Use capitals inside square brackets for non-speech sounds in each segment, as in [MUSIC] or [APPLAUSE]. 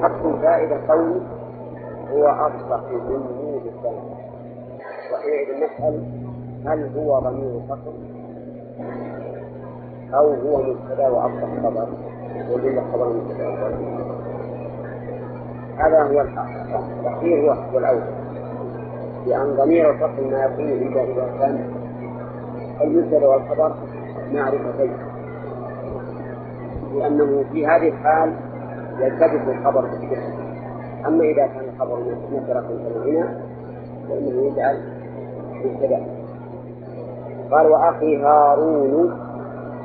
نحط فائدة قوله هو أصدق مني لسانا وحينئذ نسأل هل هو ضمير فصل أو هو مبتدأ وأصدق خبر؟ وجل خبر مبتدأ هذا هو الأخير هو الأول. لأن ضمير الفصل ما يكون إلا إذا كان المبتدأ والخبر معرفتين لأنه في هذه الحال يلتبس الخبر بالذكر أما إذا كان الخبر نكرة كما هنا فإنه يجعل مبتدأ. قال وأخي هارون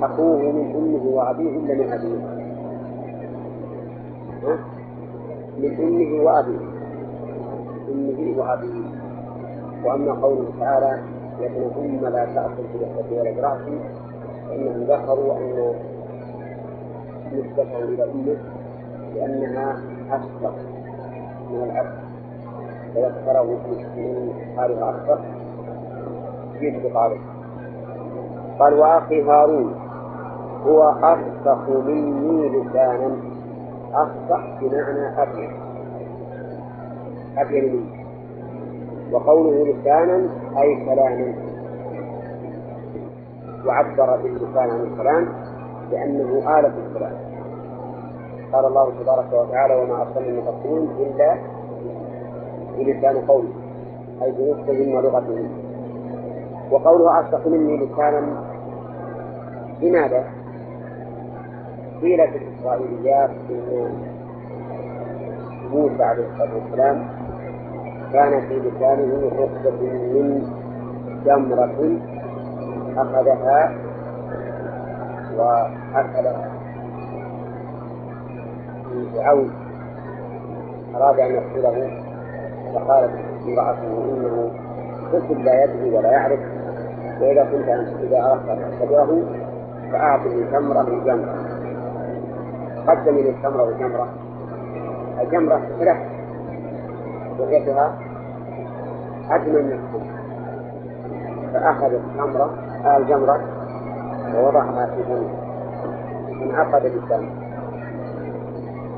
أخوه من أمه وأبيه إلا من أبيه. من أمه وأبيه. أمه وأبيه. وأما قوله تعالى لكن أم لا تأكل في لحية ولد رأسي فإنهم ذكروا أن نسبته إلى أمه لأنها أصغر من الأب فذكره من حالها أكثر في قال قال وأخي هارون هو أفصح مني لسانا. أفصح بمعنى أبين أبين مني. وقوله لسانا أي كلاما وعبر باللسان عن الكلام لأنه آلة الكلام قال الله تبارك وتعالى وما أرسلنا من إلا بلسان قومه أي بنصفهم ولغتهم وقوله أصدق مني لسانا لماذا؟ قيل في الإسرائيليات إن موسى عليه الصلاة والسلام كان في لسانه رقبة من جمرة أخذها وأكلها فرعون أراد أن يقتله فقالت امرأته إنه طفل لا يدري ولا يعرف وإذا كنت إذا أردت أن تعتبره فأعطني تمرة بجمرة قدم لي التمرة بجمرة الجمرة ثلاث وجدها أجمل من التمر فأخذ التمرة آه الجمرة ووضعها في فمه انعقد لسانه.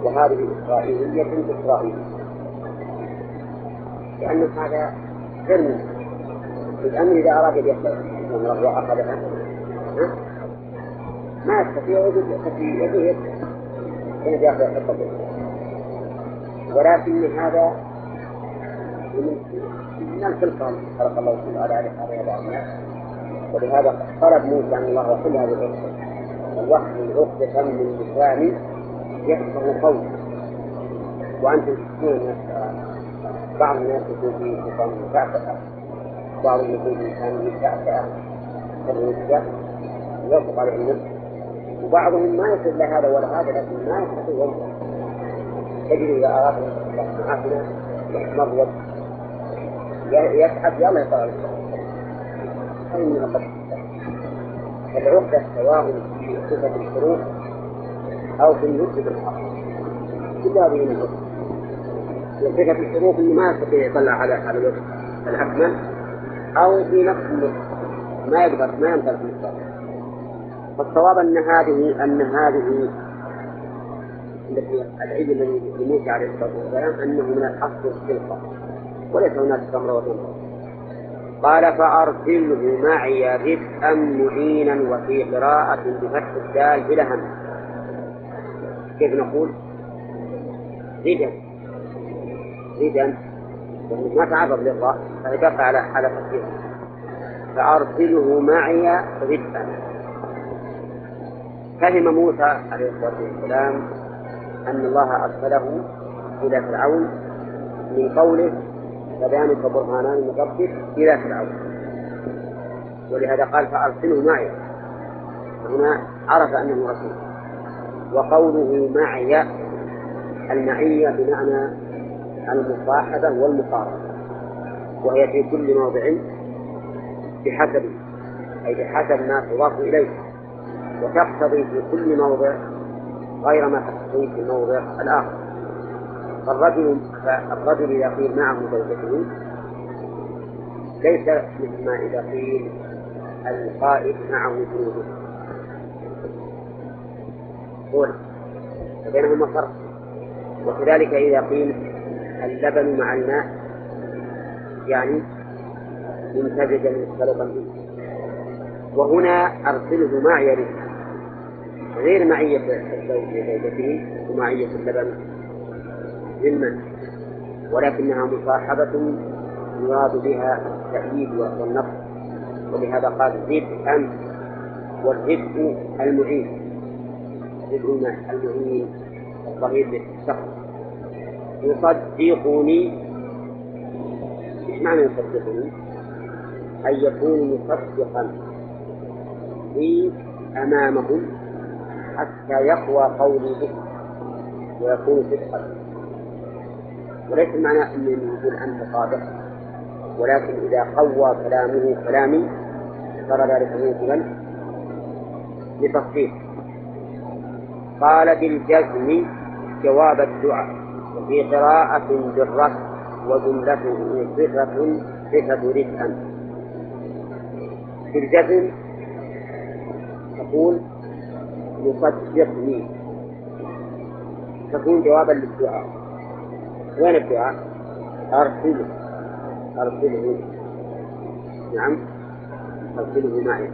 وهذه إسرائيلية إسرائيلية. لأن هذا ممكن الأمر إذا أراد أن الجمرة وأخذها ما يستطيع في يده كان يأخذ الحقة ولكن هذا من الخلقة خلق الله سبحانه وتعالى على بعض الناس ولهذا طلب موسى ان الله يحل هذه العقدة واحلل عقدة من لساني يفقه قولي وأنتم تسمعون بعض الناس يكون في لسان مكعكعة بعضهم يكون في لسان مكعكعة كالرجة يطلق عليه النفس. وبعضهم ما يصل لا هذا ولا هذا لكن ما يستطيع ينطق تجد إذا اراد معافنا يتمرد يسحب يلا يطلع هذه من القدر العقدة سواء في صفة الحروف أو في النطق بالحرف كل هذه من العقدة صفة الحروف ما يستطيع يطلع على على الوجه الأكمل أو في نفس النطق ما يقدر ما ينطق بالصوت فالصواب أن هذه أن هذه التي العيد الذي لموسى عليه الصلاة والسلام أنه من الأصل الخلقة وليس هناك تمر وتمر قال فأرسله معي رفقا معينا وفي قراءة بفتح الدال بلا هم. كيف نقول؟ ردا ردا ما تعرض للراء فيبقى على على تفسير فأرسله معي رفقا فهم موسى عليه الصلاة والسلام أن الله أرسله إلى فرعون من قوله فذلك برهانان من ربك إلى فرعون. ولهذا قال فأرسله معي. هنا عرف أنه رسول. وقوله معي المعية بمعنى المصاحبة والمقاربة وهي في كل موضع بحسب أي بحسب ما تضاف إليه. وتقتضي في كل موضع غير ما تقتضي في الموضع الآخر. فالرجل فالرجل إذا قيل معه زوجته. ليس مثل ما إذا قيل القائد معه جنوده قول فبينهما فرق. وكذلك إذا قيل اللبن مع الماء يعني ممتزجا مختلطا به وهنا أرسله معي غير معية الزوج لزوجته ومعية اللبن. للمن ولكنها مصاحبة يراد بها التأييد والنصر. ولهذا قال زد أنت والرزق المعين. رزق المعين الضمير للشخص. يصدقني. إيش معنى يصدقني؟ أن يكون مصدقا في أمامهم حتى يقوى قولي به ويكون صدقا. وليس معنى أنه يقول أنت صادق ولكن إذا قوى كلامه كلامي صار ذلك موجبا لتصديق قال بالجزم جواب الدعاء. وفي قراءة بالرفع وجملته صفة صفة رزقا. في الجزم تقول يصدقني. تكون جوابا للدعاء. وين الدعاء؟ أرسله. أرسله. نعم. أرسله معي.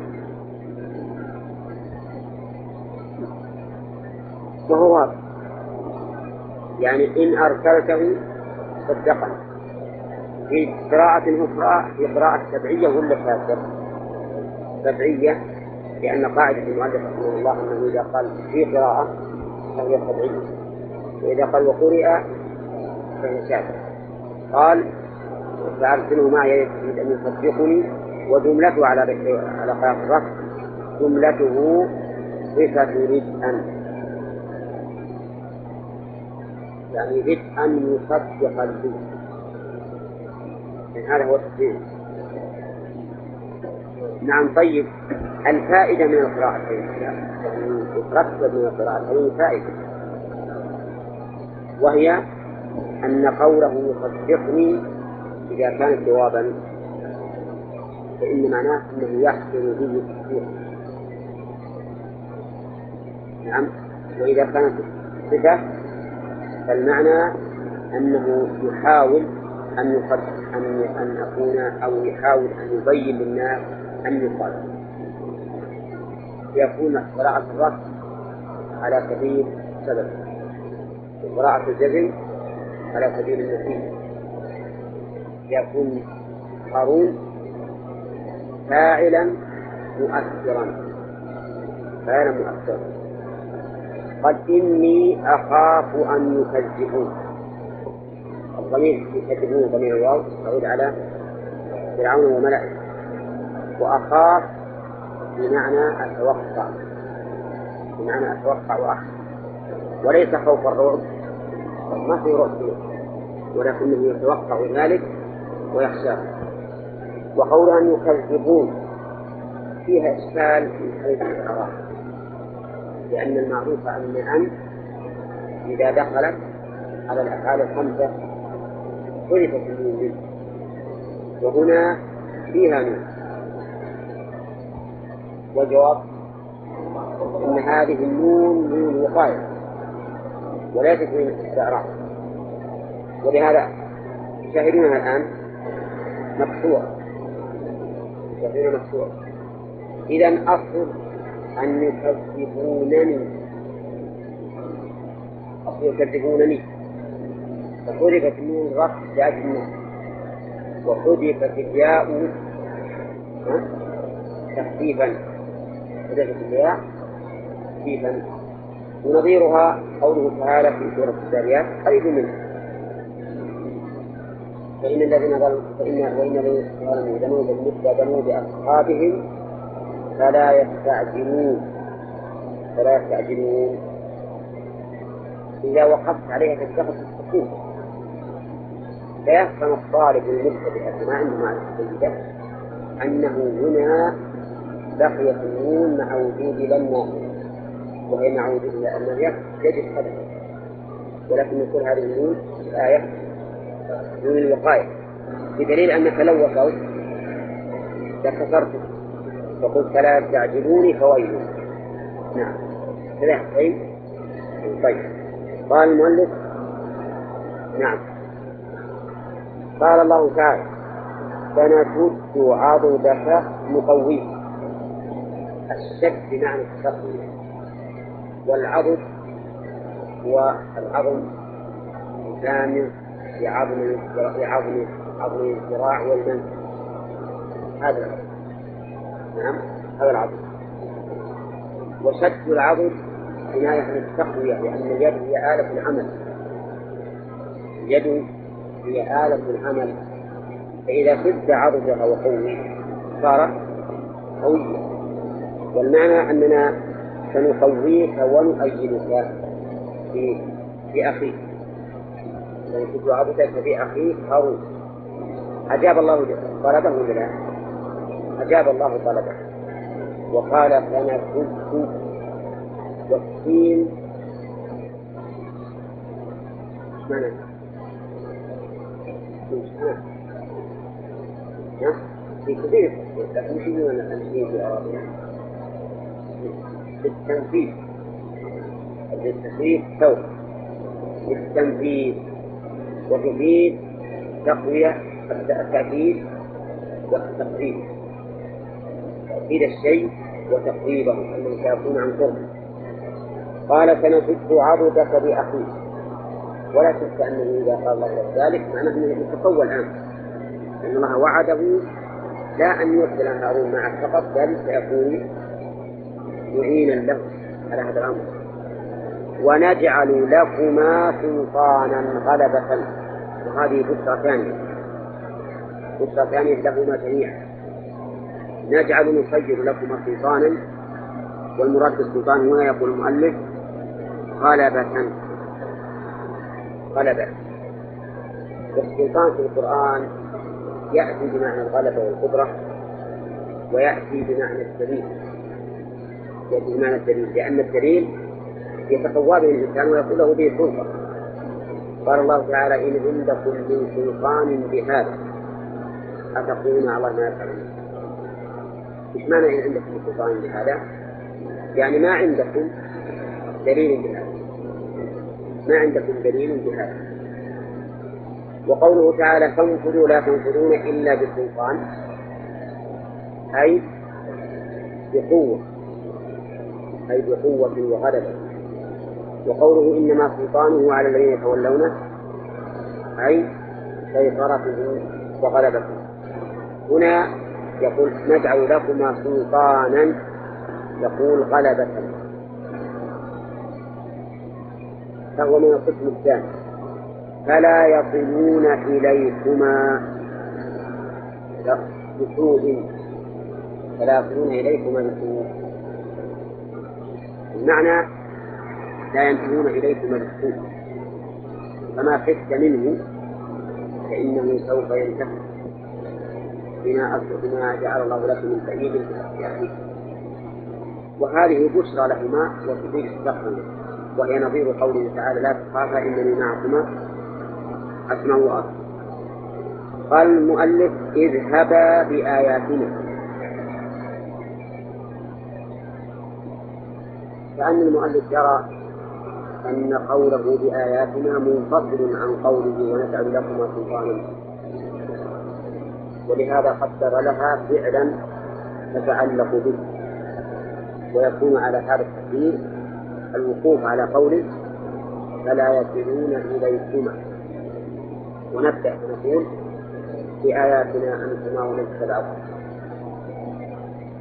وهو واضح. يعني إن أرسلته صدقني في قراءة أخرى في قراءة سبعية ولا شاكر؟ سبعية لأن قاعدة المؤلف رحمه الله أنه إذا قال في قراءة فهي سبعية. وإذا قال وقرئ فهي شاكر قال فأرسله معي يريد أن يصدقني وجملته على على قراءة الرفع جملته صفة رزقا يعني بدءا يصدق البيت يعني هذا هو التفسير نعم طيب. الفائدة من القراءتين يعني يترتب من القراءتين فائدة. وهي أن قوله يصدقني إذا كان جوابا فإن معناه أنه يحصل به التصديق. نعم. وإذا كانت صفة فالمعنى أنه يحاول أن يقدم أن أن أكون أو يحاول أن يبين للناس أن يقال يكون قراءة الرفع على سبيل سبب. وقراءة الجزم على سبيل النتيجة يكون قارون فاعلا مؤثرا. فاعلا مؤثرا. قال إني أخاف أن يكذبون. الضمير يكذبون ضمير الواو يعود على فرعون وملئه وأخاف بمعنى أتوقع. بمعنى أتوقع وأخشى وليس خوف الرعب. ما في رعب ولكنه يتوقع ذلك ويخشاه. وقول أن يكذبون فيها إشكال من حيث الإعراب. لأن المعروف أن أن إذا دخلت على الأفعال الخمسة حذفت النون منه وهنا فيها نون والجواب أن هذه النون نون وقاية وليست من الاستعراض ولهذا شاهدونها الآن مكسور شاهدونها مكسور إذا أصل أن يكذبونني. أصل يكذبونني. فحذفت النون رفع لأجل النون وحذفت الياء. تخفيفا. حذفت الياء. تخفيفا. ونظيرها قوله تعالى في سورة الزاريات قريب منه فإن الذين ظلموا فإن وإن الذين ظلموا ذنوبا مثل ذنوب أصحابهم فلا يستعجلون. فلا يستعجلون. إذا وقفت عليها تتخذ السكون فيفهم الطالب المبتدئ ما عنده معرفة جيدة أنه هنا بقيت النون مع وجود لما وهي مع وجود لأن يجب حذفها ولكن نقول هذه النون الآية نون الوقاية. بدليل أنك لو وصلت لكسرت فقلت فلا تعجبوني فويل نعم. كذا طيب؟ طيب. قال المؤلف نعم. قال الله تعالى سنشد عضدك نقويه الشد بمعنى التقوية. والعضد هو العظم الجامع لعظم لعظم عظم الذراع والمنف هذا العظم. نعم هذا العظم. وشد العضد عناية عن التقوية لأن اليد هي آلة العمل. اليد هي آلة العمل. فإذا شد عضدها وقوي صارت قوية والمعنى أننا سنقويك ونؤيدك في في أخيك سنشد عضدك في أخيك هارون. أجاب الله طلبه ولا لا؟ أجاب الله طلبه. وقال سنشد والسين معنى في كثير لكن مش يقولون التنفيذ بالعربية بالتنفيذ التنفيذ سوف بالتنفيذ وتفيد تقوية التأكيد والتقريب تأكيد الشيء وتقريبه أنه سيكون عن قرب. قال سنشد عضدك بأخيك. ولا شك أنه إذا قال الله ذلك معناه أنه يتقوى الآن. أن الله وعده لا أن يرسل هارون معه فقط بل سيكون معينا له. على هذا الأمر ونجعل لكما سلطانا غلبة. وهذه بشرى ثانية. بشرى ثانية لهما جميعا. نجعل نسير لكما سلطانا. والمراد بالسلطان هنا يقول المؤلف غلبة. غلبة. والسلطان في القرآن يأتي بمعنى الغلبة والقدرة ويأتي بمعنى الدليل يأتي بمعنى الدليل لأن الدليل يتقوى به الإنسان ويقول له به سلطة قال الله تعالى إن عندكم من سلطان بهذا أتقولون على ما يفعلون. إيش معنى إن عندكم من سلطان بهذا؟ يعني ما عندكم دليل بهذا. ما عندكم دليل بهذا. وقوله تعالى فانفذوا لا تنفذون إلا بسلطان أي بقوة. أي بقوة وغلبة وقوله إنما سلطانه على الذين يتولونه أي سيطرته وغلبته. هنا يقول نجعل لكما سلطانا يقول غلبة. فهو من القسم الثاني. فلا يصلون إليكما بسوء. فلا يصلون إليكما بسوء. المعنى لا ينتهون إليكما بالسوء فما خفت منه فإنه سوف ينتهي. بما بما جعل الله لكم من سعيد في وهذه بشرى لهما وتفيد التقوى وهي نظير قوله تعالى لا تخافا إنني معكما أسمع وأرى. قال المؤلف اذهبا بآياتنا. كأن المؤلف يرى أن قوله بآياتنا منفصل عن قوله ونجعل لكما سلطانا ولهذا قدر لها فعلا تتعلق به ويكون على هذا التقدير الوقوف على قوله فلا يصلون إليكما ونبدأ فنقول بآياتنا أنتما ومن اتبعكم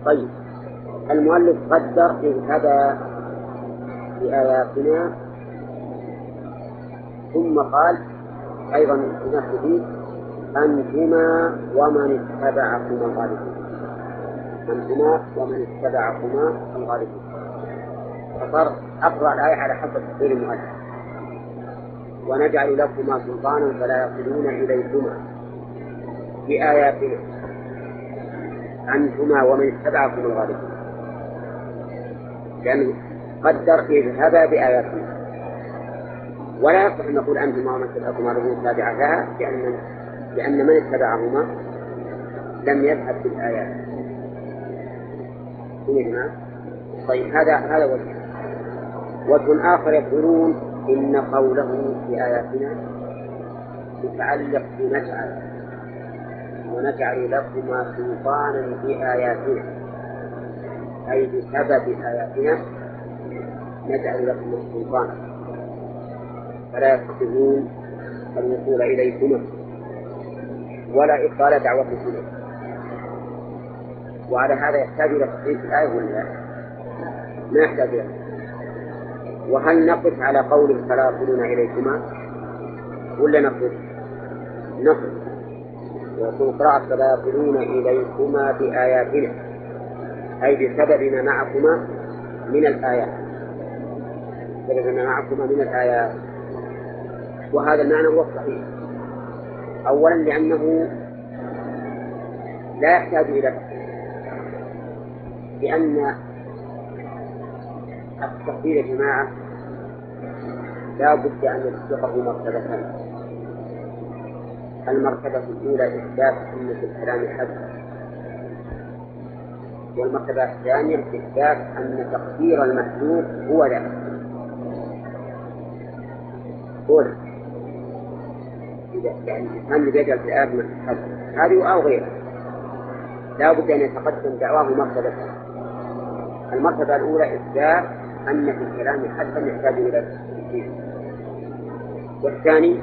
طيب المؤلف قدر اذهبا بآياتنا ثم قال أيضا في أنتما ومن اتبعكما الغالبون أنتما ومن اتبعكما الغالبون فصار أقرأ الآية على حسب تفسير المؤلف. ونجعل لكما سلطانا فلا يصلون إليكما. بآياتنا أنتما ومن اتبعكم الغالبون لأنه قدر اذهبا بآياتنا. ولا يصح أن نقول أنتما ومن اتبعكما الغالبون تابعة لها لأن لأن من اتبعهما لم يذهب بالآيات. يا جماعة؟ طيب هذا هذا وجه. وجه آخر يقولون إن قوله في آياتنا متعلق بنجعل ونجعل لكما سلطانا بآياتنا أي بسبب آياتنا نجعل لكم السلطان. فلا يستطيعون الوصول إليكما ولا إبطال دعوتكما وعلى هذا يحتاج إلى تصحيح الآية ولا لا؟ ما يحتاج إلى. وهل نقف على قول فلا يصلون إليكما ولا نقف؟ نقف. ويقول قراءة فلا يصلون إليكما بآياتنا. أي بسبب ما معكما من الآيات. ما معكما من الآيات وهذا المعنى هو الصحيح. أولا لأنه لا يحتاج إلى لأن التقدير يا جماعة لا بد أن يسبقه مرتبتان المرتبة الأولى إثبات سنة الكلام حد والمرتبة الثانية إثبات أن تقدير المحدود هو ذلك. إذا يعني الإنسان اللي بيجعل في حد هذه أو غيرها لا بد أن يتقدم دعواه مرتبتان المرتبة الأولى إثبات أن في الكلام حتى يحتاج إلى تفسير والثاني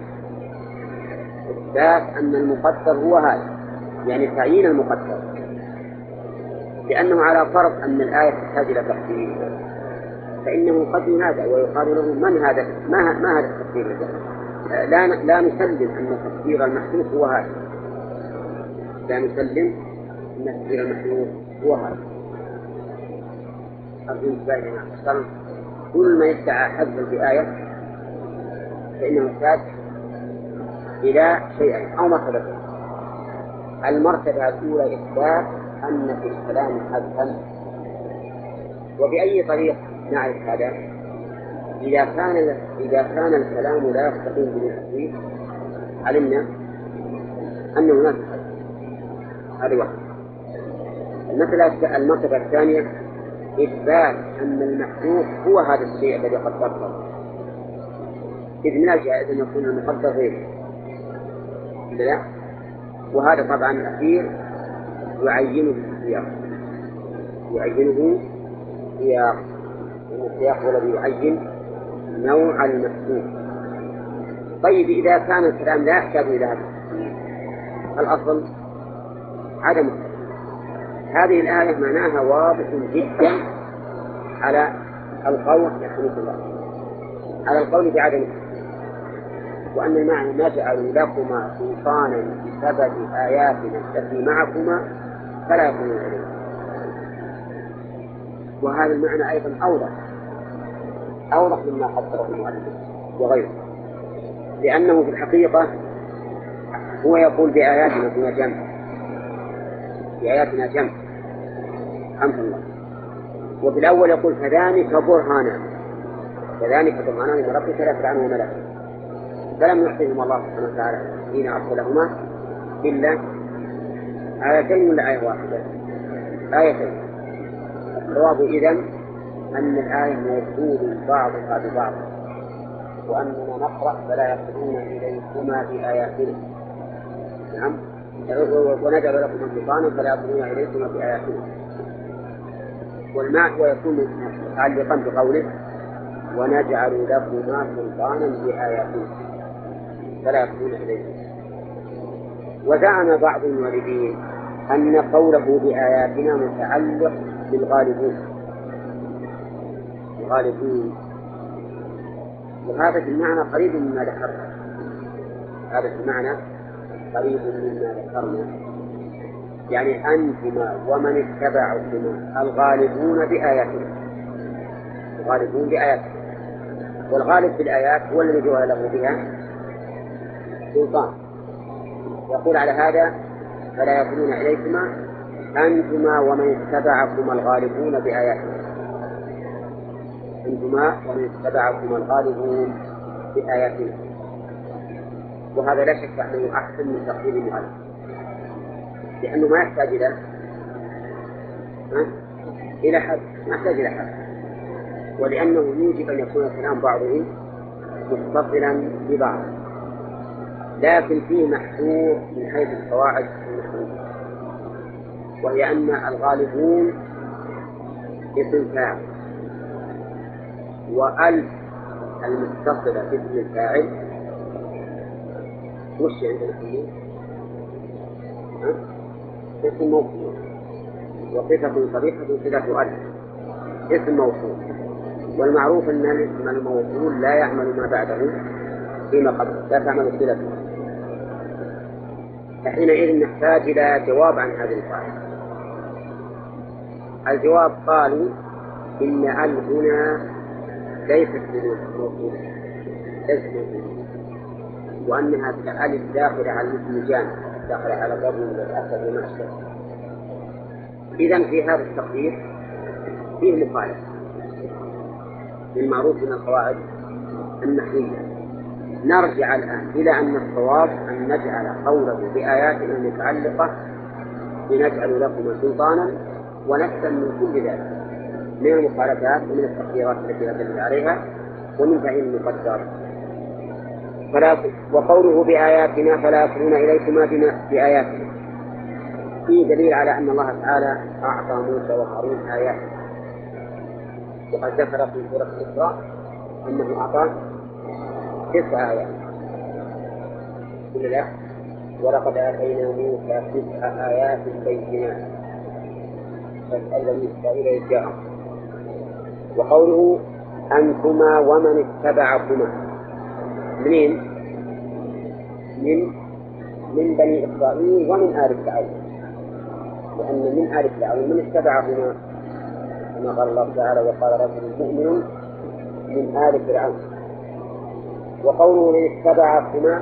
إثبات أن المقدر هو هذا يعني تعيين المقدر. لأنه على فرض أن الآية تحتاج إلى تفسير فإنه قد ينادى ويقال له من هذا؟ ما ما هذا التفسير لا لا نسلم أن تفسير المحدود هو هذا. لا نسلم أن تفسير المحدود هو هذا. أرجو انتباه كل ما يدعى حذفا في آية فإنه يحتاج إلى شيئين أو مرتبتين المرتبة الأولى إثبات أن في الكلام حذفا. وبأي طريق نعرف هذا؟ إذا كان إذا كان الكلام لا يستقيم بالتحديد علمنا أن هناك حذف هذه واحدة المسألة المرتبة الثانية إثبات أن المحذوف هو هذا الشيء الذي قدرته إذ من الجائز أن يكون المقدر غيره. لا؟ وهذا طبعا الأخير يعينه السياق. يعينه سياق السياق هو الذي يعين نوع المحذوف طيب إذا كان الكلام لا يحتاج إلى هذا. الأصل عدم. هذه الآية معناها واضح جدا على القول يحمد الله. على القول بعدم. وأن المعنى جعلوا لكما سلطانا بسبب آياتنا التي معكما فلا يكون عليه وهذا المعنى أيضا أوضح. أوضح مما قدره المؤلف وغيره. لأنه في الحقيقة هو يقول بآياتنا دون جمع. بآياتنا جمع. الحمد لله وفي الأول يقول فذلك برهانا فذلك برهانا من ربك لا تدعنه ملك فلم يحسنهم الله سبحانه وتعالى حين أرسلهما إلا آيتين ولا آية واحدة؟ آيتين. الجواب إذا أن الآية موصول بعضها ببعض وأننا نقرأ فلا يصلون إليكما بآياتنا. نعم. ونجعل لكم سلطانا فلا يصلون إليكما بآياتنا. والماء ويكون متعلقا بقوله ونجعل لكما سلطانا بآياتنا. فلا يصلون إليكما. وزعم بعض الموردين أن قوله بآياتنا متعلق بالغالبين الغالبين. وهذا في المعنى قريب مما ذكرنا. هذا في المعنى قريب مما ذكرنا. يعني أنتما ومن اتبعكما الغالبون بآياتنا. الغالبون بآياتنا. والغالب في الآيات هو الذي جعل له بها سلطان. يقول على هذا فلا يكونون إليكما أنتما ومن اتبعكما الغالبون بآياتنا. أنتما ومن اتبعكما الغالبون بآياتنا. وهذا لا شك أنه أحسن من تقدير المؤلف. لأنه ما يحتاج إلى إلى حد. ما يحتاج إلى حد. ولأنه يوجب أن يكون كلام بعضه متصلا ببعض. لكن فيه محذور من حيث القواعد النحوية وهي أن الغالبون اسم فاعل. وألف المتصلة باسم الفاعل. وش عندنا فيه؟ اسم موصول. وصفة صريحة صفة ألف. اسم موصول. والمعروف أن الاسم الموصول لا يعمل ما بعده فيما قبله لا تعمل صلته فحينئذ نحتاج إلى جواب عن هذه القاعدة. الجواب قالوا إن ال هنا ليست موصولة ليست موصولة وأنها كألف داخلة على الاسم جانب داخلة على الرجل والأسد وما إذا في هذا التقدير فيه مخالفة. للمعروف من القواعد النحوية. نرجع الآن إلى أن الصواب أن نجعل قوله بآياتنا المتعلقة لنجعل لكم سلطانا ونفسا من كل ذلك. من المخالفات ومن التقديرات التي لا عليها ومن تعيين المقدر. فلا وقوله بآياتنا فلا يصلون إليكما بآياتنا. فيه دليل على أن الله تعالى أعطى موسى وهارون آيات. وقد ذكر في سورة الإسراء أنه أعطاه تسع آيات. لا ولقد آتينا موسى تسع آيات بينات. فاسأل بني إسرائيل إذ جاءهم. وقوله أنتما ومن اتبعكما. منين؟ من من بني إسرائيل ومن آل فرعون. لأن من آل فرعون من اتبعهما. كما قال الله تعالى وقال رجل مؤمن من آل فرعون. وقوله من اتبعهما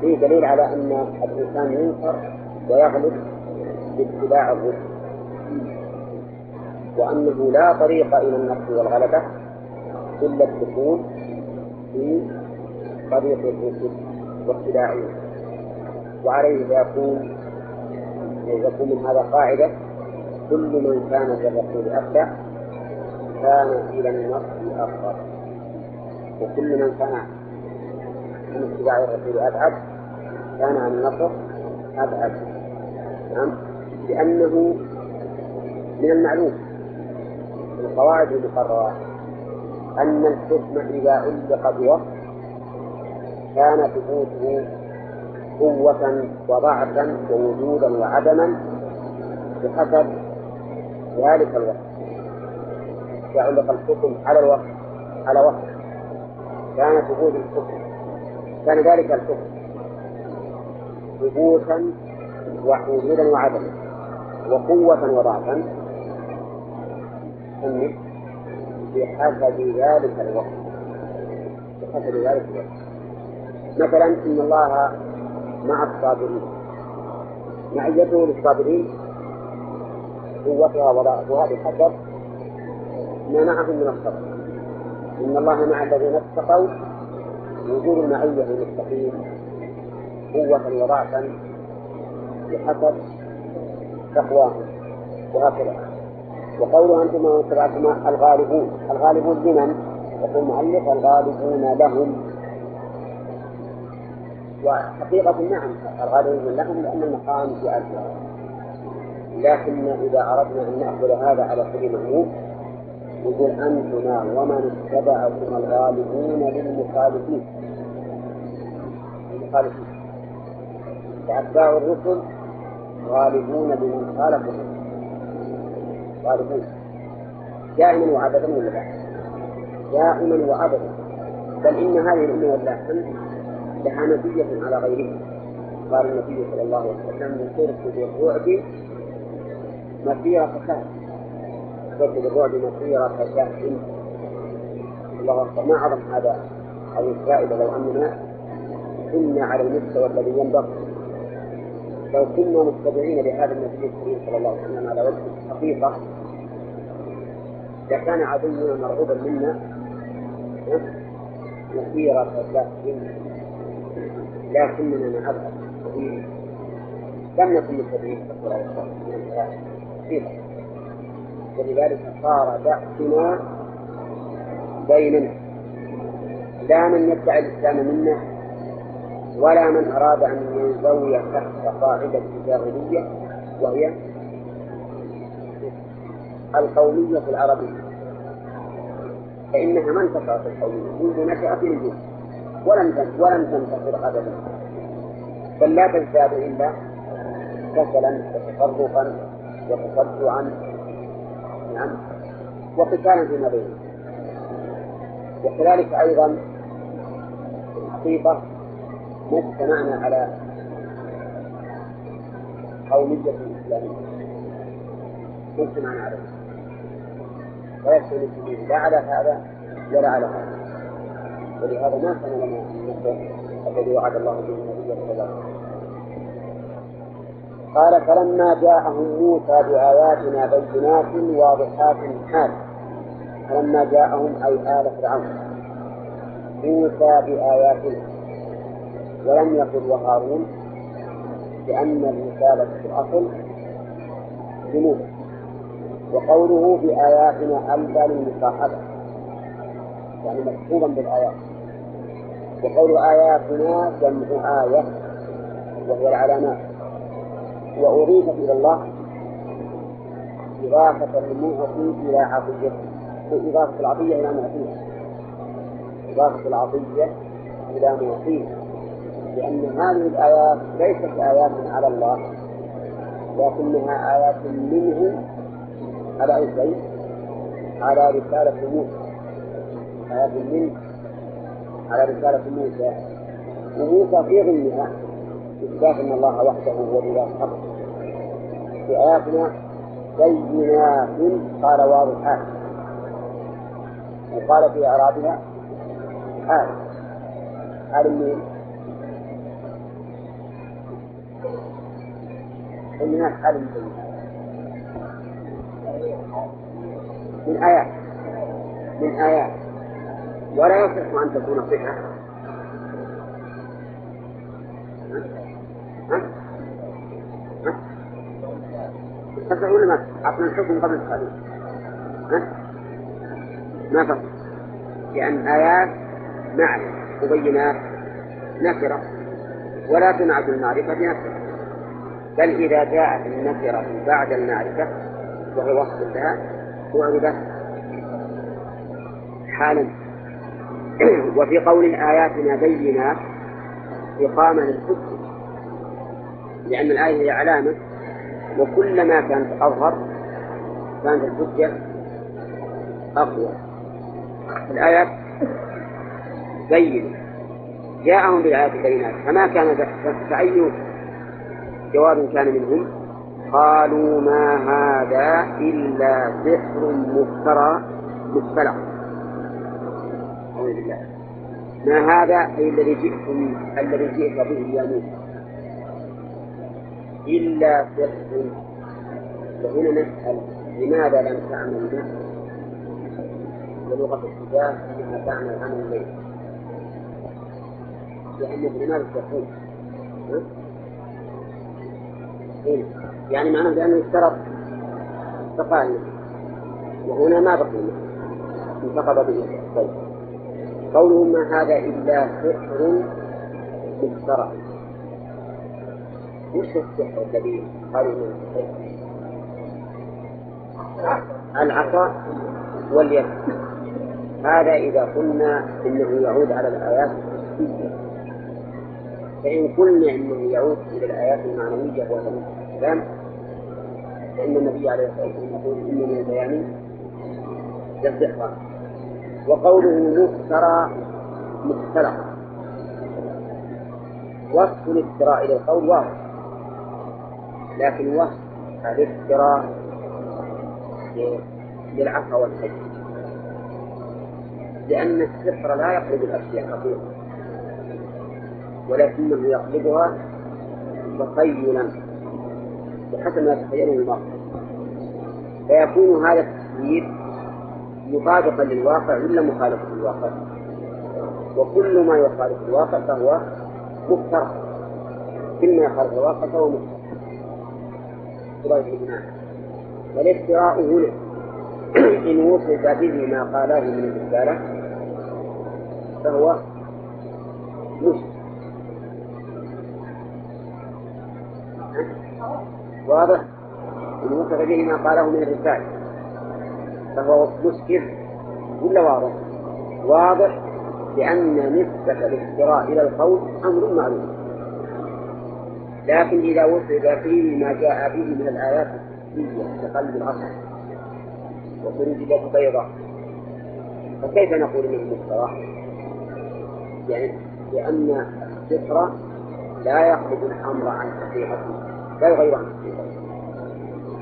فيه دليل على أن الإنسان ينكر ويغلب باتباع الرسل. وأنه لا طريق إلى النصر والغلبة إلا الدخول في طريق الرسل واتباعهم وعليه يكون يكون من هذا قاعدة كل من كان بالرسول أتبع كان إلى النصر أقرب وكل من كان من اتباع الرسول أبعد كان عن النصر أبعد. نعم؟ لأنه من المعلوم. في القواعد المقررة. أن الحكم إذا علق بوصف كان ثبوته قوة وضعفا ووجودا وعدما بحسب ذلك الوصف يعلق الحكم على الوصف على وصف كان ثبوت الحكم. كان ذلك الحكم ثبوتا ووجودا وعدما وقوة وضعفا بحسب ذلك الوقت. بحسب ذلك الوقت. مثلا إن الله مع الصابرين. معيته للصابرين قوتها وضعفها بحسب ما معهم من الصبر. إن الله مع الذين اتقوا وجود المعية للمتقين قوة وضعفا بحسب تقواهم. وهكذا. وقوله أنتم واتبعتما الغالبون. الغالبون لمن؟ يقول المؤلف الغالبون لهم. وحقيقة نعم الغالبون لهم لأن المقام في أجل لكن إذا أردنا أن نأخذ هذا على سبيل العموم يقول أنتما ومن اتبعكم الغالبون للمخالفين. المخالفين فأتباع الرسل غالبون لمن خالف الرسل غالبون دائما وأبدا ولا لا؟ دائما وأبدا. بل إن هذه الامه والله لها مزيه على غيرها. قال النبي صلى الله عليه وسلم سرت بالرعب مسيرة شهر سرت بالرعب مسيرة شهر الله أكبر. ما عظم هذا هذه الفائدة لو أننا كنا على المستوى الذي ينبغي. لو كنا متبعين لهذا النبي الكريم صلى الله عليه وسلم على وجه الحقيقة لكان عدونا مرعوبا منا مسيرة لكن لكننا نعبد لم نكن متبعين رسول الله صلى الله عليه وسلم. ولذلك صار بأسنا بيننا. لا من يدعي الإسلام منا ولا من أراد أن ينزوي تحت قاعدة الجاهلية وهي القومية العربية. فإنها ما انتصرت القومية؟ منذ نشأت الوجود ولم ولم تنتصر أبدا. بل لا تزداد إلا كسلا وتفرقا وتصدعا. نعم. وقتالا فيما بينهم وكذلك أيضا الحقيقة ما اجتمعنا على قومية إسلامية ما اجتمعنا عليها ويكفي المسلمين لا على هذا ولا على هذا. ولهذا ما كان لنا النصر الذي وعد الله به النبي صلى الله عليه وسلم. قال فلما جاءهم موسى بآياتنا بينات واضحات حال. فلما جاءهم أي آل فرعون. موسى بآياتنا. ولم يقل وهارون لأن الرسالة في الأصل بموسى وقوله بآياتنا ألبى للمصاحبة يعني مكتوبا بالآيات. وقول آياتنا جمع آية وهي العلامات. وأضيفت إلى الله إضافة المعطي إلى عطيته إضافة العطية إلى معطيه إضافة العطية إلى معطيه لأن هذه الآيات ليست آيات على الله لكنها آيات منه على أي؟ على رسالة موسى. آيات منه على رسالة موسى. وموسى في ضمنها إثبات أن الله وحده هو الإله الحق. في آياتنا بينات قال واضحات وقال في حال. حال من من آيات. من آيات. ولا يصح أن تكون صفة تصح ولا ما أصلا الحكم قبل التعليم. ما تصح لأن آيات معرفة مبينات نكرة. ولا تنعت المعرفة بنكرة بل إذا جاءت النكرة بعد المعرفة وهي وصف لها تعربت حالا. [CLEARS THROAT] وفي قوله آياتنا بينات إقامة للحجة لأن الآية هي علامة. وكلما كانت أظهر كانت الحجة أقوى. الآيات بين جاءهم بالآيات بينات فما كان فأي جواب كان منهم؟ قالوا ما هذا إلا سحر مفترى مختلق أعوذ بالله. ما هذا؟ أي الذي جئتم الذي جئت به يا موسى إلا سحر. وهنا نسأل لماذا لم تعمل به؟ ولغة الحجاج أنها تعمل عمل الليل لأنه لماذا إيه؟ يعني معناه بأنه اشترط تقاعد. وهنا ما بقي. انتقض به. طيب. قوله ما هذا إلا سحر مفترى. وش السحر الذي قالوا العصا واليد. هذا إذا قلنا إنه يعود على الآيات فإن قلنا إنه يعود إلى الآيات المعنوية وهي الكلام فإن النبي عليه الصلاة والسلام يقول إن من البيان للسحر وقوله مفترى مختلق وصف الافتراء إلى القول واضح. لكن وصف الافتراء للعصا والحج. لأن السحر لا يقلب الأشياء حقيقة ولكنه يقلبها تخيلا بحسب ما يتخيله المرء. فيكون هذا التسوير مطابقا للواقع ولا مخالفا للواقع؟ وكل ما يخالف الواقع فهو مفترى كل ما يخالف الواقع فهو مفترى والافتراء هنا. إن وصف به ما قاله من الرسالة فهو مشرك واضح الموصف به ما قاله من الرسالة فهو مسكر ولا واضح؟ واضح لأن نسبة الافتراء إلى القول أمر معلوم لكن إذا وصل فيه ما جاء به من الآيات التفسيرية كقلب الأصل وخروج اليد بيضاء فكيف نقول إنه مفترى؟ يعني لأن الفطرة لا يخرج الأمر عن حقيقته لا يغير عن حقيقته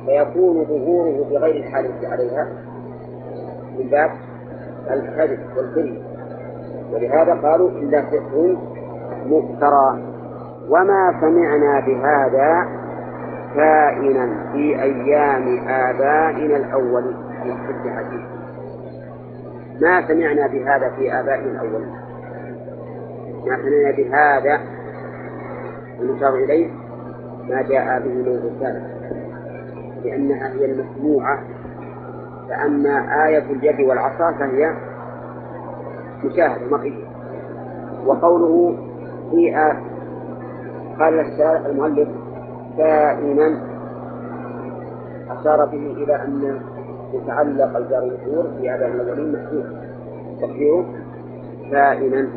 فيكون ظهوره بغير الحادث عليها من باب الكذب والكذب ولهذا قالوا إلا سحر مفترى. وما سمعنا بهذا كائنا في أيام آبائنا الأولين في حد ما سمعنا بهذا في آبائنا الأولين ما سمعنا بهذا المشار إليه ما جاء به من الرسالة لأنها هي المسموعة. فأما آية اليد والعصا فهي مشاهدة مرئية وقوله في آه قال المؤلف كائنا أشار به إلى أن يتعلق الجار والمجرور في آباء الأولين محذوف تقديره كائنا.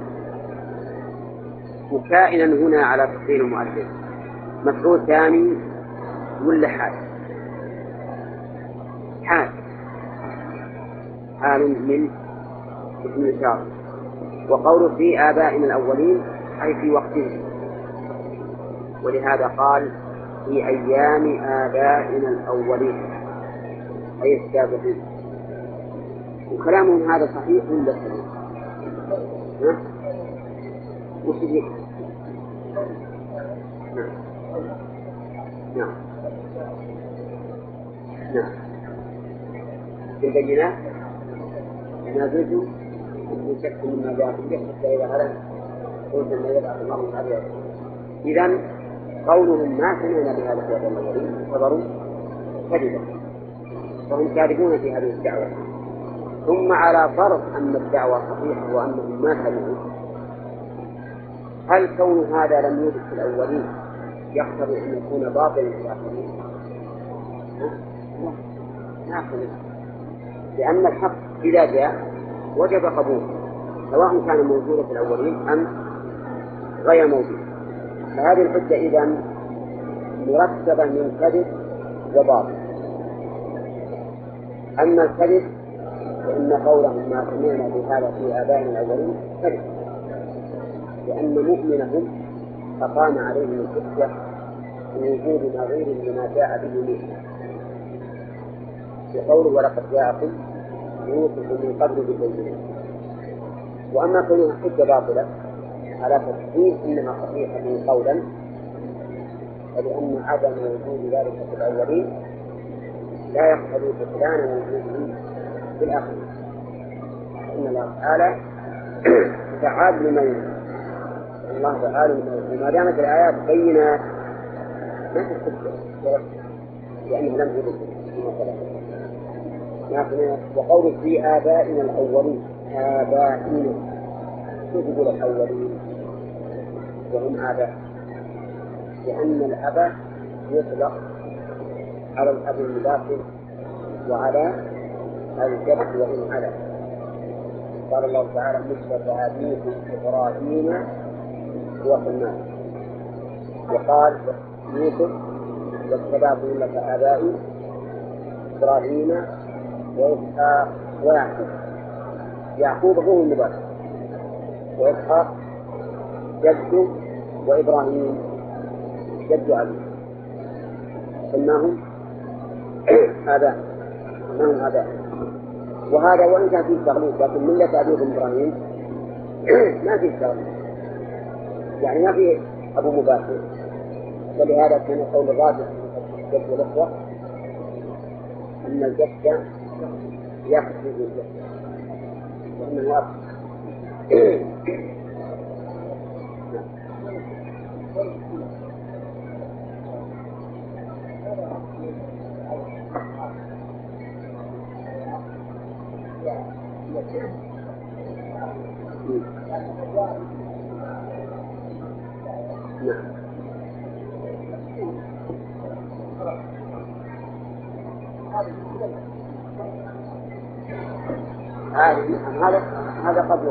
وكائنا هنا على تقدير المؤلف. مفعول ثاني ولا حال؟ حال. حال من اسم الإشارة وقول في آبائنا الأولين أي في وقتهم. ولهذا قال في أيام آبائنا الأولين. أي السابقين. وكلامهم هذا صحيح ولا صحيح؟ نعم. نعم. في البينات ما زلت في شك مما جاء في حتى إذا هلك. قلت أن يبعث الله من هذه إذا قولهم ما سمعنا بهذا في هذا الأولين اعتبروا كذبا فهم كاذبون في هذه الدعوة. ثم على فرض أن الدعوة صحيحة وأنهم ما سمعوا. هل كون هذا لم يوجد في الأولين؟ يقتضي أن يكون باطلا الآخرين؟ لا لأن الحق إذا جاء وجب قبوله سواء كان موجودا في الأولين أم غير موجود فهذه الحجة إذا مركبة من كذب وباطل أما الكذب فإن قولهم ما سمعنا بهذا في آبائنا الأولين كذب لأن مؤمنهم أقام عليهم الحجة بوجود نظير لما جاء به موسى بقوله ولقد جاءكم يوسف من قبل بالبينات. وأما كونها حجه باطلة على تفسير انها صحيحه قولا فلان عدم وجود ذلك في الأولين لا يقتضي بطلان وجوده في الآخرين. ان الله تعالى فعال لما يريد. الله يريد وما دامت الآيات بينات ما تستبدل لأنه لم يرد مثلا ما وقول في آبائنا الأولين آبائنا. كيف يقول الأولين؟ وهم آباء. لأن الأب يطلق على الأب المداخل وعلى الجد وإن على قال الله تعالى مثل أبيكم إبراهيم هو في النار. وقال يوسف واجتباكم لك آبائي إبراهيم وإسحاق ويعقوب. يعقوب هو المباشر وإسحاق جد وإبراهيم جد أبي سماهم [CLEARS THROAT] آباء سماهم آباء وهذا وإن كان فيه تغليظ لكن ملة أبيهم إبراهيم [CLEARS THROAT] ما فيه تغليظ يعني ما فيه أبو مباشر. ولهذا كان قول الراجح في الجد والإخوة أن الجد يخفي الجسد وأنه نعم.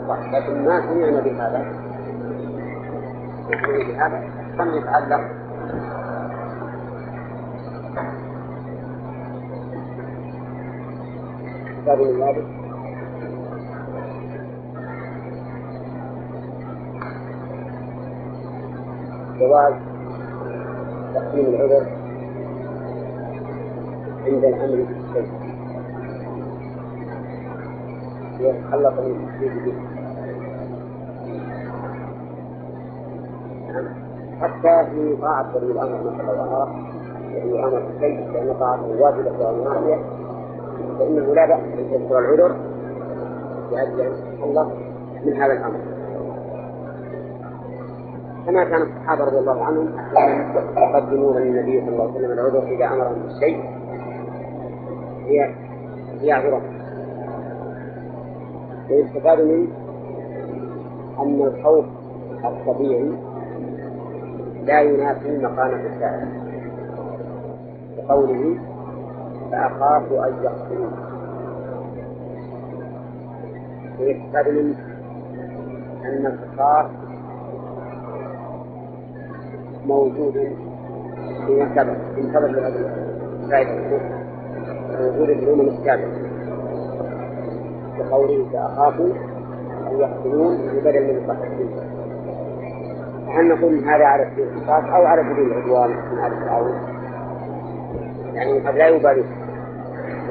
يقال لكن ما سمعنا بهذا. بهذا كم يتعلق؟ كتاب ذلك جواز تقديم العذر عند الأمر بالشيء يتخلق من به حتى في طاعة ولي الأمر. مثلا لو أمر ولي الأمر بشيء لأن طاعته واجبة أو معصية فإنه لا بأس أن يذكر العذر. لأجل يتخلص من هذا الأمر. كما كان الصحابة رضي الله عنهم يقدمون للنبي صلى الله عليه وسلم العذر إذا أمرهم بالشيء. هي ليعذرهم ويستفاد منه أن الخوف الطبيعي لا ينافي مقامة السائل بقوله فأخاف أن يقتلون ويستفاد منه أن الخطاب موجود في سبب من سبب الفائدة موجود في الأمم السابقة. بقوله فأخافوا أن يقتلون بدل من القتل. هل نقول هذا على سبيل القصاص أو على سبيل العدوان من آل فرعون؟ يعني قد لا يبالي.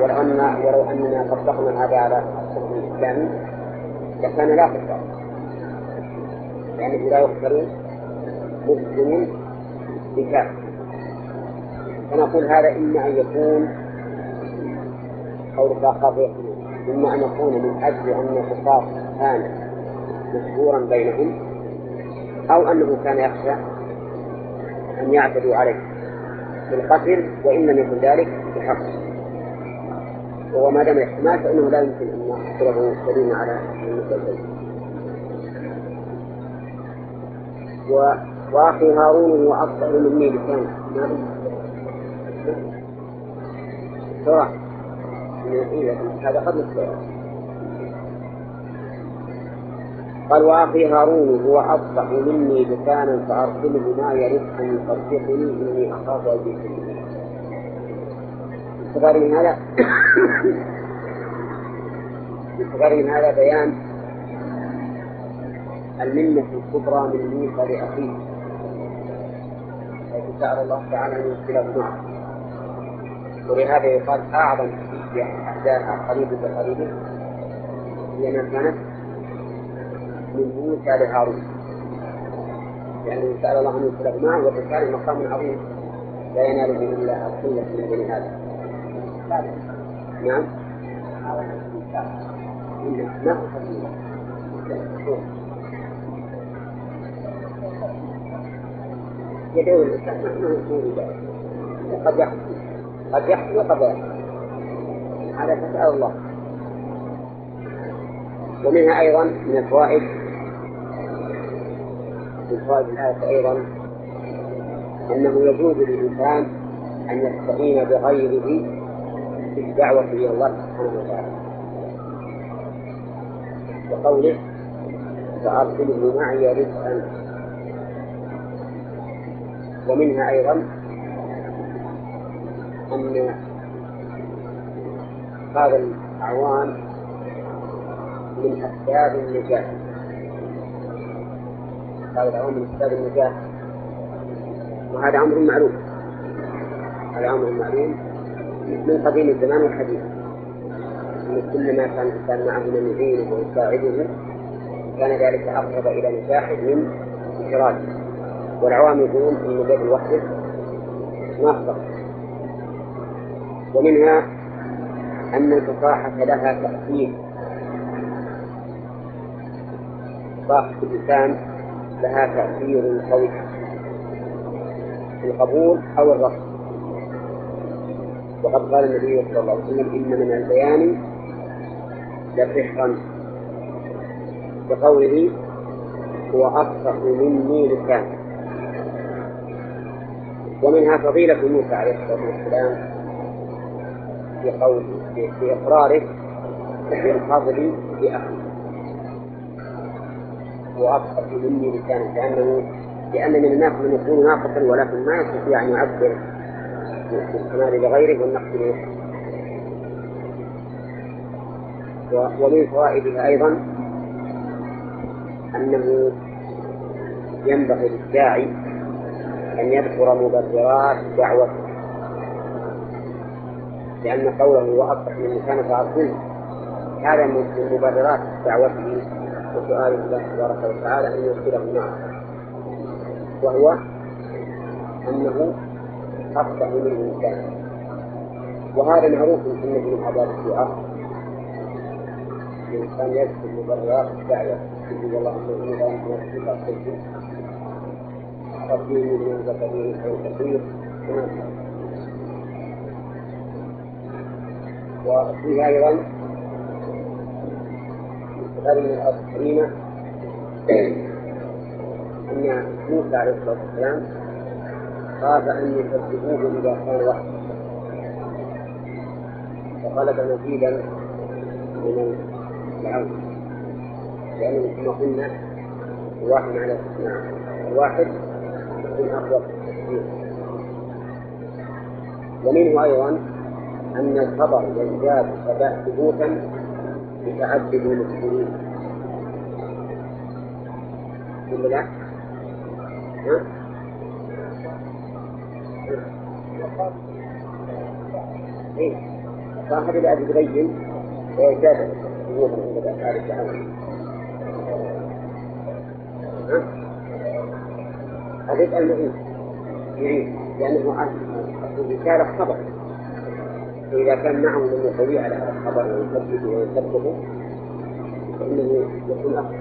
ولو أن ولو أننا طبقنا هذا على الحكم الإسلامي لكان لا قصاص. لأنه لا يقتل مسلم بكافر فنقول هذا إما أن يكون قول يقتلون إما أن يكون من أجل أن القصاص كان مشهورا بينهم. أو أنه كان يخشى أن يعتدوا عليه بالقتل وإن لم يكن ذلك بحق. وهو ما دام احتمال فإنه لا يمكن أن يحصله دليل على المسلمين. و... وأخي هارون هو أفضل مني لسانا ما هذا قد قال واخي هارون هو افصح مني لسانا فأرسله معي رزقا يصدقني إني أخاف ان يكذبني. استفاد من هذا؟ استفاد هذا بيان المنة الكبرى من موسى لأخيه. حيث سأل الله تعالى أن يدخله معه ولهذا يقال أعظم أحداثها قريب بقريب هي ما كانت من موسى لهارون لأنه سأل الله يدخله معه وبالتالي مقام عظيم لا يناله إلا القلة من بني هذا. نعم. ما يدعو الإنسان قد يحصل قد يحصل وقد لا يحصل هذا تسأل الله. ومنها أيضا من الفوائد فوائد الآية أيضا أنه يجوز للإنسان أن يستعين بغيره في الدعوة إلى الله سبحانه وتعالى. وقوله فأرسله معي رزقا ومنها أيضا أن هذا الأعوان من أسباب النجاة. هذا الأعوان من أسباب النجاة وهذا أمر معلوم. هذا أمر معلوم. من قديم الزمان والحديث. أن كل ما كان الإنسان معه من يعينه ويساعده كان ذلك أقرب إلى نجاحه من انفراده والعوام يقولون أن النجاة لوحده ما أخطر ومنها أن الفصاحة لها تأثير. فصاحة اللسان لها تأثير قوي في القبول أو الرفض. وقد قال النبي صلى الله عليه وسلم إن من البيان لسحرا بقوله هو أفصح مني لسانا ومنها فضيلة موسى عليه الصلاة والسلام في قول في إقراره بالفضل بأخيه وأفصح مني لسانا لأنه لأن من الناس من يكون ناقصا ولكن ما يستطيع أن يعبر بالكمال لغيره والنقص لنفسه ومن فوائدها أيضا أنه ينبغي للداعي أن يذكر مبررات دعوته لأن قوله وأصبح من لسان فأرسله هذا من مبررات دعوته. وسؤال الله تبارك وتعالى أن يرسله معه. وهو أنه أصبح من الإنسان. وهذا معروف في من آداب الدعاء الإنسان يذكر مبررات الدعوة. يقول اللهم إني لا يمكن أن أصبح ربي من ذكر أو كثير وفيه أيضا هذه الكريمة أن موسى عليه الصلاة والسلام خاف أن يكذبوه إذا كان وحده. فطلب مزيدا من العون. لأنه كما قلنا الواحد على الاثنان الواحد يكون أقوى ومنه أيضا أن الخبر يزداد ثبوتا بتعدد المسلمين ولا لا؟ ها؟ إيه. صاحب الأبي تبين وإجابة ثبوتا عند أفعال التعاون ها؟ هذا المعين يريد لأنه الرسالة خبر. فإذا كان معه من يقوي على هذا الخبر ويثبته ويثبته فإنه يكون أفضل.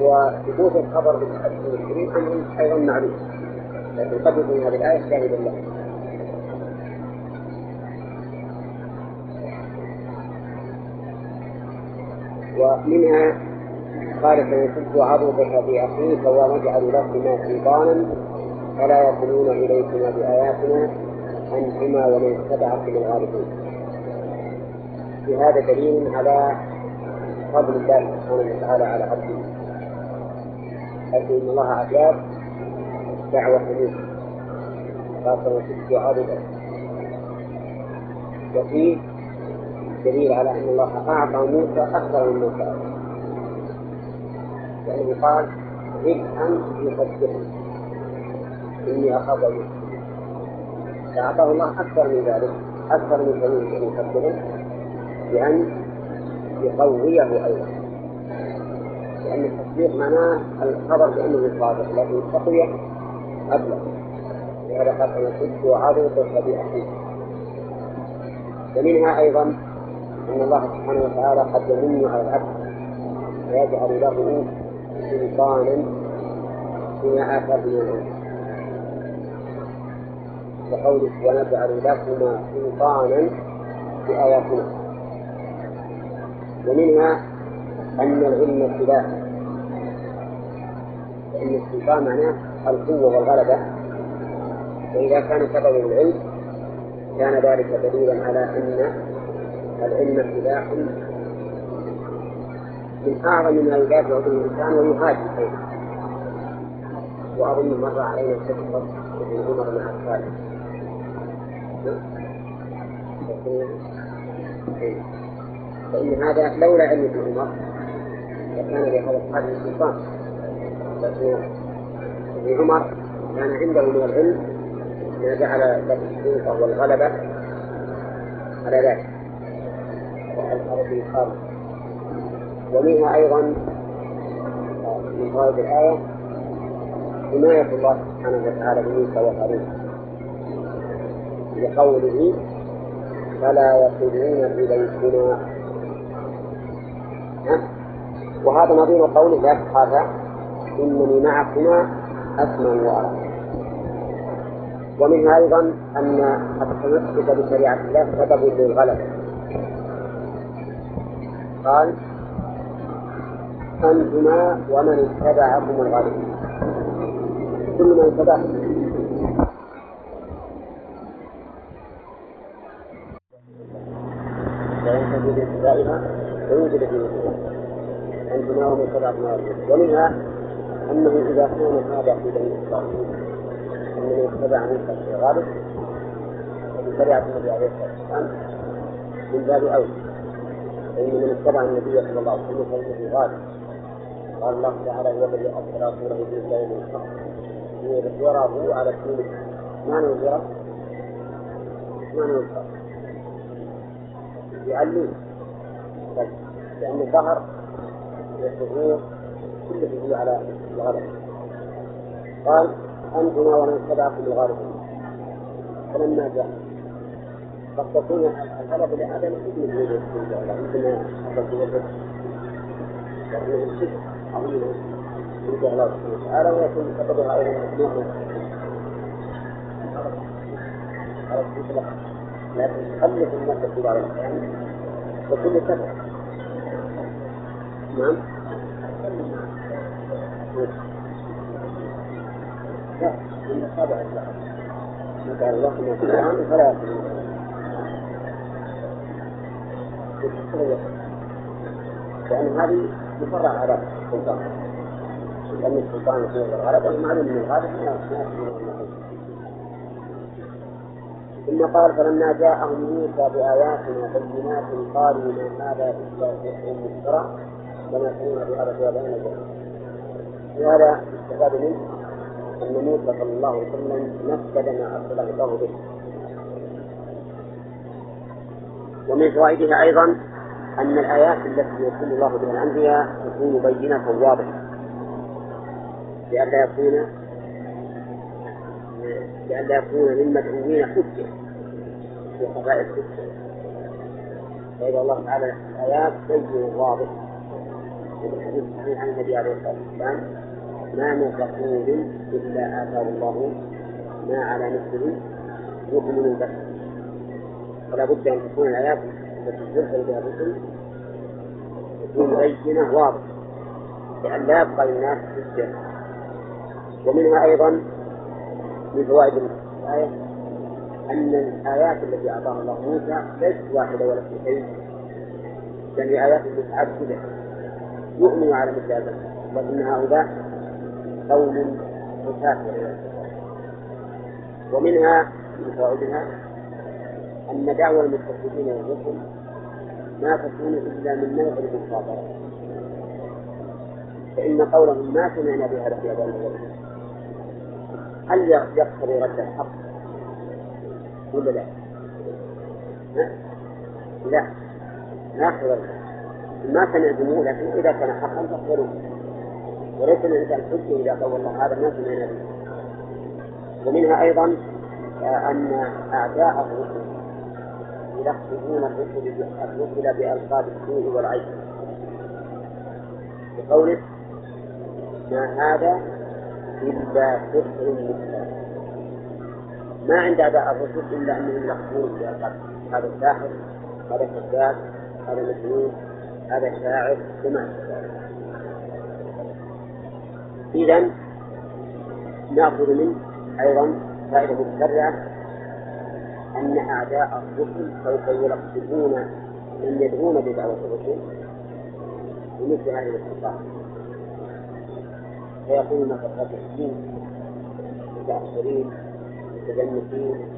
وثبوت الخبر بالحديث أمر أيضا معلوم لكن قد يكون هذه الآية شاهدا له ومنها قال سنشد عضدك في أخيك ونجعل لكما سلطانا فلا يصلون إليكما بآياتنا أنتما ومن اتبعكم الغالبون في هذا دليل على فضل الله سبحانه وتعالى على عبده. حيث إن الله أجاب دعوة موسى قال سنشد عضدك وفيه دليل على أن الله أعطى موسى أكثر مما سأل لأنه قال زد أنت يصدقني إني أخاف أن فأعطاه الله أكثر من ذلك أكثر من أن يصدقه بأن يقويه أيضا. لأن التصديق معناه الخبر بأنه صادق لكن التقوية أبلغ. لهذا قال سنشد عضدك بأخيك ومنها أيضا أن الله سبحانه وتعالى قد يمن على العبد ويجعل له سلطانا فيما آتاه من العلم. وقوله ونجعل لكما سلطانا بآياتنا ومنها أن العلم سلاح فإن السلطان معناه القوة والغلبة. وإذا كان سبب العلم كان ذلك دليلا على أن العلم سلاح. من أعظم ما يدافع به الإنسان ويهاجم أيضا. وأظن مر علينا قصة ابن عمر مع الخالد فإن هذا لولا علم ابن عمر لكان لهذا الصحابي سلطان. لكن ابن عمر كان عنده من العلم ما جعل له السلطة والغلبة على ذلك. والأرض الخامس ومنها أيضا من فوائد الآية حماية الله سبحانه وتعالى بموسى وهارون. لقوله فلا يصلون إليكما وهذا نظير قوله لا تخافا إنني معكما أسمع وأرى. ومنها أيضا أن التمسك بشريعة الله سبب للغلبة قال أنتما ومن اتبعكم الغالبون. كل من اتبعكم لا باتباعها ويوجد في مثلها أنتما ومن اتبعكم الغالبون ومنها أنه إذا كان هذا في بني إسرائيل أن من اتبع موسى في الغالب وبشريعة النبي عليه الصلاة والسلام من باب أولى فإن من اتبع النبي صلى الله عليه وسلم فإنه غالب قال الله تعالى هو الذي أرسل رسوله بالهدى والحق ليظهره على الدين. ما نظهره ما نظهره يعلم لأن الظهر والظهور كله يدل على الغلط قال أنتما ومن اتبعكم الغالبون فلما جاء قد تكون الغلط لعدم حكم الوجود. عندما حصل وجد لأنه الشرك عظيم. عند الله سبحانه وتعالى ويكون سببها أيضا المطلق لكن خلف النفس في بعض الأحيان وكل سبب نعم. في هذه مفرع على السلطان لأن السلطان يكون الغالب والمعلوم من الغالب ما ثم قال فلما جاءهم موسى بآياتنا بينات قالوا ما هذا إلا سحر مفترى؟ وما كنا بهذا الجنة وهذا استفاد منه أن موسى صلى الله عليه وسلم نفذ ما أرسله الله به. ومن فوائدها أيضا أن الآيات التي يرسل الله بها الأنبياء تكون بينة واضحة. لئلا يكون لئلا يكون للمدعوين حجة. في قضاء الحجة فإذا الله تعالى الآيات بين واضحة. وفي الحديث الصحيح عن النبي عليه الصلاة والسلام ما من رسول إلا آتاه الله ما على مثله يؤمن البشر. فلا بد أن تكون الآيات التي ترسل بها الرسل تكون بينة واضحة لأن لا يبقى للناس حجة. ومنها أيضا من فوائد الآية أن الآيات التي أعطاها الله موسى ليست واحدة ولا اثنتين بل هي آيات متعددة. يؤمن على مثل هذا لكن هؤلاء قوم مسافر ومنها من فوائدها أن دعوى المستفيدين والرسل ما تكون إلا من نوع المخاطرة. فإن قولهم ما سمعنا بهذا في أبان هل يقتضي رد الحق؟ ولا لا؟ لا. لا يقتضي ما سمعتموه لكن إذا كان حقا فاقبلوه وليس الإنسان حجة إذا قال والله هذا ما سمعنا به ومنها أيضا أن أعداء الرسل يلقبون الرسل الرسل بألقاب السوء والعيب بقوله ما هذا إلا سحر مفترى ما عند أعداء الرسل إلا أنهم يلقبون بألقاب هذا ساحر هذا كذاب هذا مجنون هذا شاعر وما إذا نأخذ منه أيضا فائدة متفرعة أن أعداء الرسل سوف يلقبون من يدعون بدعوة الرسل بمثل هذه الصفات فيقولون متفقهين متأخرين متجنسين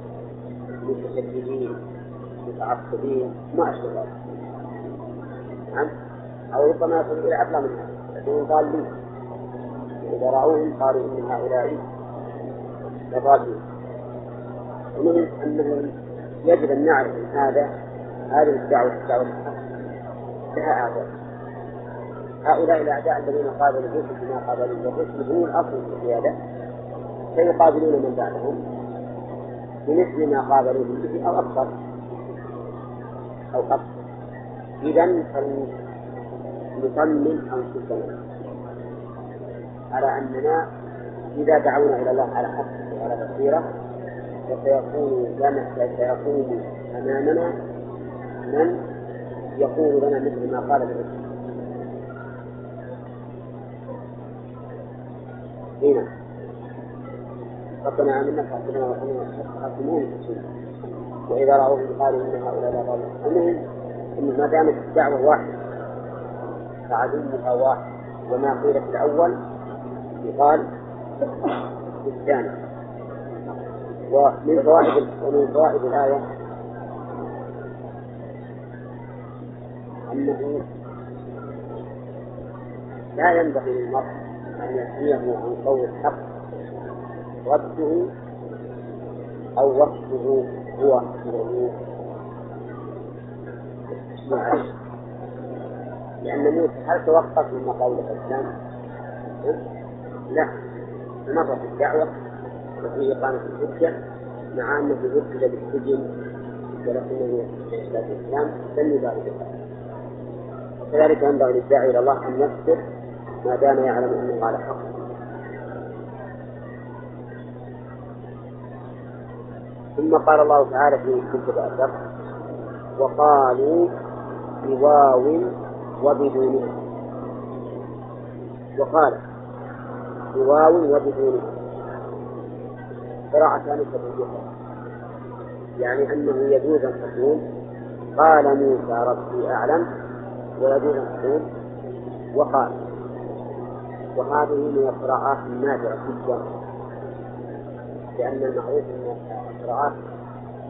متشددين متعصبين ما أشبه ذلك. نعم. أو ربما يصل إلى أقل من هذا يكونون ضالين إذا رأوهم قالوا إن هؤلاء لضالين. ومن أنه يجب أن نعرف أن هذا هذه الدعوة الدعوة لها أعداء هؤلاء الأعداء الذين قابلوا الرسل بما قابلوا الرسل هم الأصل في هذا سيقابلون من بعدهم بمثل ما قابلوا به أو أكثر أو أكثر إذا فلنطمن أنفسنا على أننا إذا دعونا إلى الله على حق وعلى بصيرة فسيكون لنا سيكون أمامنا من يقول لنا مثل ما قال الرسول هنا. ربنا آمنا فاغفرنا وارحمنا حاكمون وإذا رأوهم قالوا إن هؤلاء لا المهم إن ما دامت الدعوة واحدة فعدوها واحد. وما قيل في الأول يقال في الثاني ومن فوائد ومن فوائد الآية أنه لا ينبغي للمرء أن يحميه عن قول الحق رده أو وصفه هو لأن موسى هل توقف من قول الإسلام؟ لا. مر في الدعوة وفي إقامة الحجة مع أنه يرسل بالسجن ولكنه في الإسلام لم يبالغ وكذلك ينبغي للداعي إلى الله أن يصبر ما دام يعلم أنه على حق. ثم قال الله تعالى في كتب الدر وقالوا بواو وبدونها وقال بواو وبدونها قراءتان تبينها يعني أنه يجوز أن تقول قال موسى ربي أعلم ويجوز أن تقول وقال. وهذه من القراءات النادرة جدا. لأن المعروف أن القراءات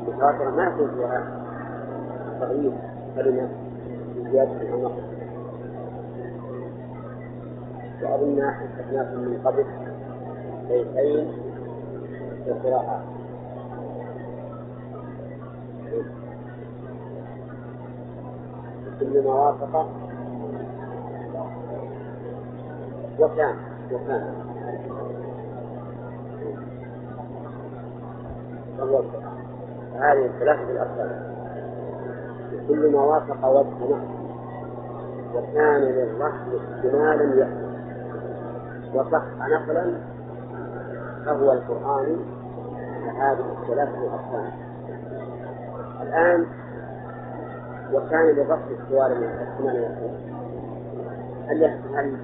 المتواترة ما فيها تغيير. كلمة زيادة أو وأظن حدثناكم من قبل بيتين في القراءات كل ما وافق وكان. وكان هذه الثلاثة الأركان كل ما وافق وجه نحو وكان للرحم احتمالا يأتي. وصح نقلا فهو القرآن هذه الثلاثة الأركان. الآن وكان للرفض السؤال من يكون هل هل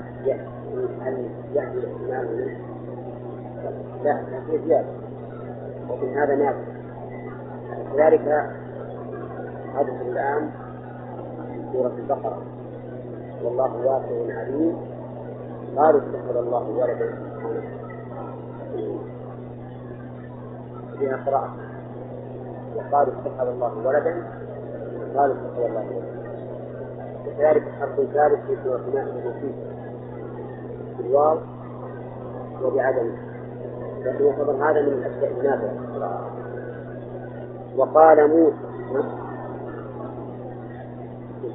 هل يأتي الاحتمال لا يأتي. زيادة هذا نافع كذلك حدث الآن في سورة البقرة. والله واسع عليم. قالوا اتخذ الله ولدا سبحانه فيها قراءة وقالوا اتخذ الله ولدا قالوا اتخذ الله ولدا وكذلك الحرف الثالث في سورة مائدة المسيح بالواو وبعدم. لكن يعتبر هذا من الأشياء النافعة وقال موسى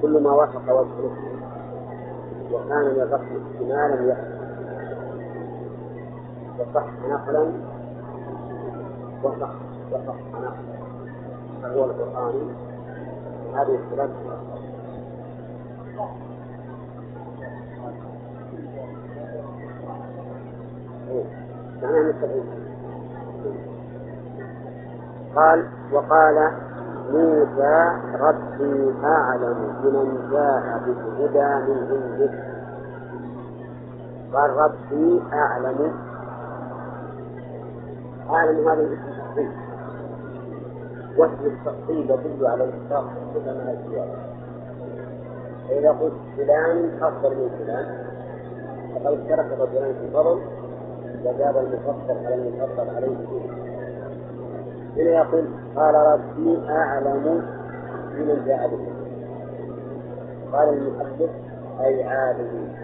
كل ما وافق وجه وكان للرفض احتمالا يحصل وصح نقلا. وصح وصح نقلا. فهو القرآن. هذه معناه مستقيم قال وقال موسى ربي أعلم بمن جاء بالهدى من عنده. قال ربي أعلم. أعلم هذا الاسم التفصيل. واسم التفصيل يدل على الإطلاق كل ما الزيادة فإذا قلت فلان أفضل من فلان. فقد اشترك الرجلان في الفضل وزاد المفضل على المفضل عليه. فيه يقول قال ربي أعلم بمن جاء به قال المحدث أي عالم.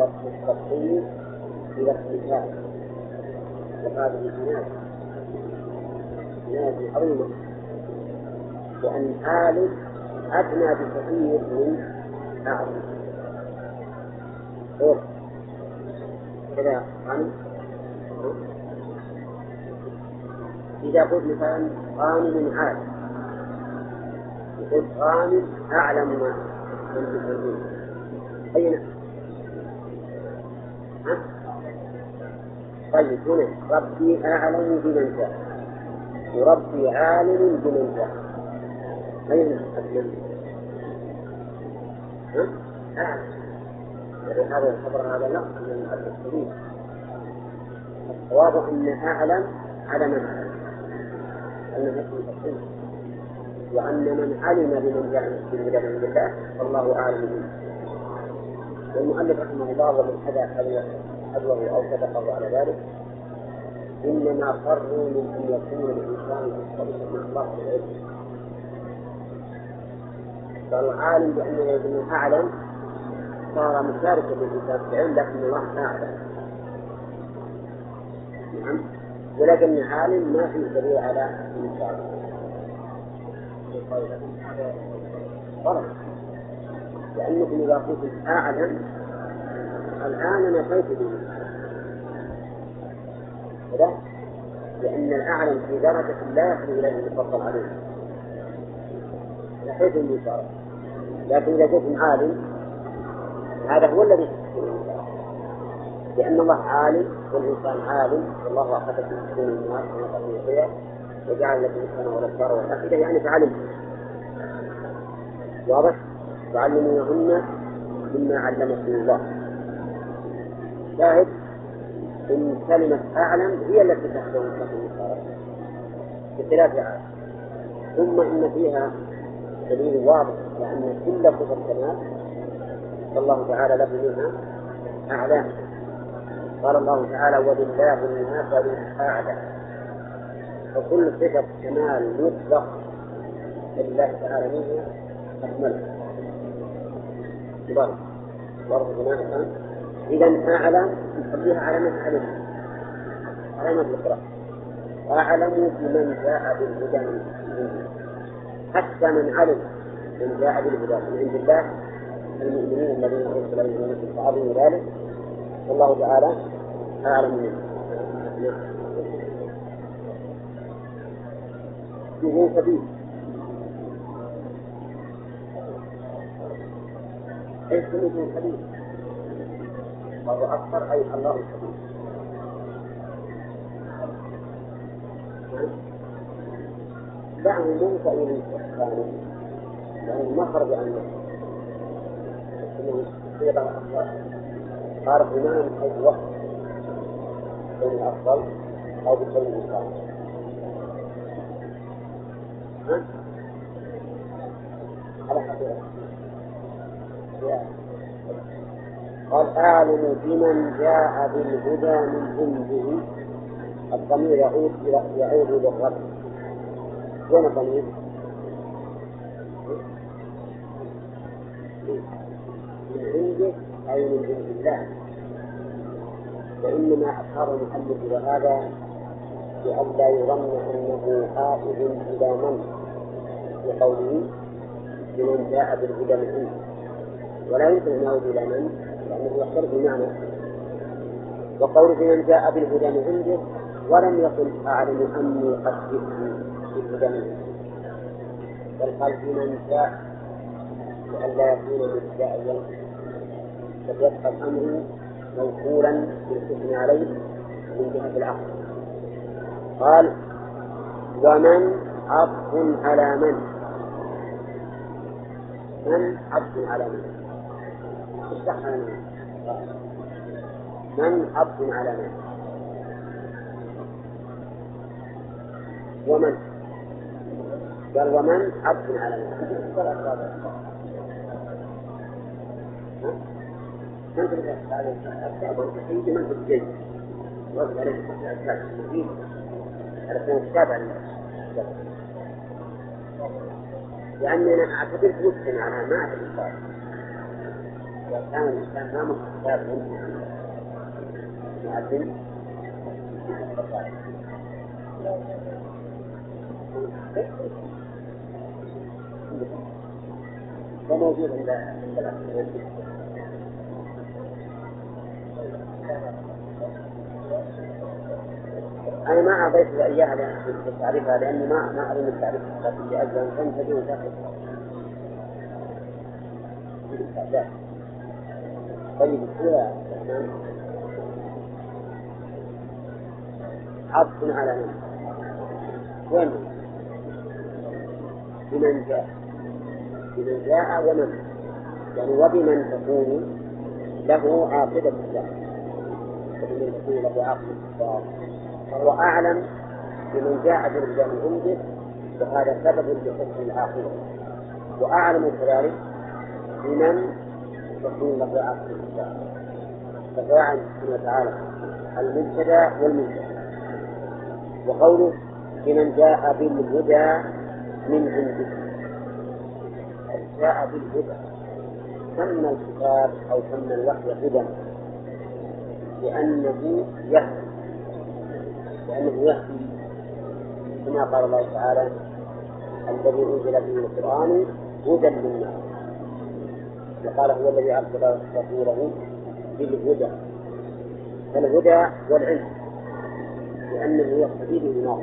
اسم التفصيل إلى اسم وهذه جناية جناية عظيمة لأن عالم أدنى بكثير من أعلم كذا إذا قلت مثلا غانم عالم قلت غانم أعلم ما أنت تسميه أي نعم. طيب هنا ربي أعلم بمن جاء وربي عالم بمن جاء أين؟ أعلم هذا الخبر هذا لا من الصواب أن أعلم على من أعلم. وأن من علم بمن جاء من الله فالله أعلم منه والمؤلف رحمه الله ومن حدا حذوه أو صدقه على ذلك إنما فروا من أن يكون الإنسان مختلفا مع الله في العلم فالعالم بأنه يكون أعلم صار مشاركا في العلم لكن الله أعلم. نعم. ولكن عالم ما فيه دليل على غلط لأنكم إذا قلتم أعلم الآن نفيت به كذا لأن الأعلم في درجة لا يصل إليه المفضل عليه نفيت المشاركة لكن إذا قلتم عالم هذا هو الذي لأن الله عالم. والإنسان عالم والله أخذ في سكون الناس ونقل فيها وجعل لكم السماء والأبصار والأفئدة يعني فعلم. واضح؟ تعلمونهن مما علمكم الله. شاهد؟ إن كلمة أعلم هي التي تحكم في بخلاف ثم إن فيها دليل واضح أن كل صفة كمال فالله تعالى له منها أعلام. قال الله تعالى ولله المثل الأعلى. فكل صفة كمال مطلق. لله تعالى منها أكملها. واضح إذا أعلم نخليها علامة علم علامة الإقرار أعلم بمن جاء بالهدى من حتى من علم من جاء بالهدى. من عند الله المؤمنين الذين أرسل إليهم فعظموا ذلك. والله تعالى اعلم منه به سبيل إيش سميته سبيل وهو أكثر أي الله سبيل دعه منك إلى الثاني لأنه ما خرج عن نفسه انه صيغه افضل قال بناء من حيث وقت أو بكونه صالح على حقيقة قال أعلم بمن جاء بالهدى من عنده. الضمير يعود يعود للرب وين الضمير؟ من عنده أي من عند الله وإنما أشار المؤلف إلى هذا لئلا يظن أنه عائد إلى من؟ بقوله لمن جاء بالهدى من عنده. ولا يمكن أن يعود إلى من؟ لأنه يختلف المعنى وقوله من جاء بالهدى من عنده ولم يقل أعلم أني قد جئت بالهدى من عنده. بل قال في من جاء لئلا يكون مبتدئا فليبقى الأمر موصولا بالحكم عليه من جهة العقل. قال ومن عطف على من؟ من عطف على من؟ اشرح من من عطف على من؟ ومن؟ قال ومن عطف على من؟ الأسباب المفيد على سنة التابع لأني أنا أعتبر مسلم على ما أعرف الإنسان إذا كان الإنسان ما منه مؤذن وموجود عند الأخوة أنا ما أعطيت إياها تعريفها لأني ما ما أظن التعريف. الخطابي أجل أن تنتهي وتأخذ طيب الأولى عطف على من؟ وين؟ بمن جاء. بمن جاء ومن. يعني وبمن تكون له عاقبة الدار فإن المسيح له عاقبة الدار فهو أعلم بمن جاء بالرجال من عنده وهذا سبب لحسن العاقبة وأعلم كذلك بمن تكون له عاقبة فجاء سبحانه وتعالى المبتدا والمنتهى وقوله لمن جاء بالهدى من عنده. جاء بالهدى. سمى الكتاب أو سمى الوحي هدى. لأنه يهدي. لأنه يهدي كما قال الله تعالى الذي أنزل به القرآن هدى للناس. وقال هو الذي أرسل رسوله بالهدى. فالهدى والعلم لأنه يقتدي به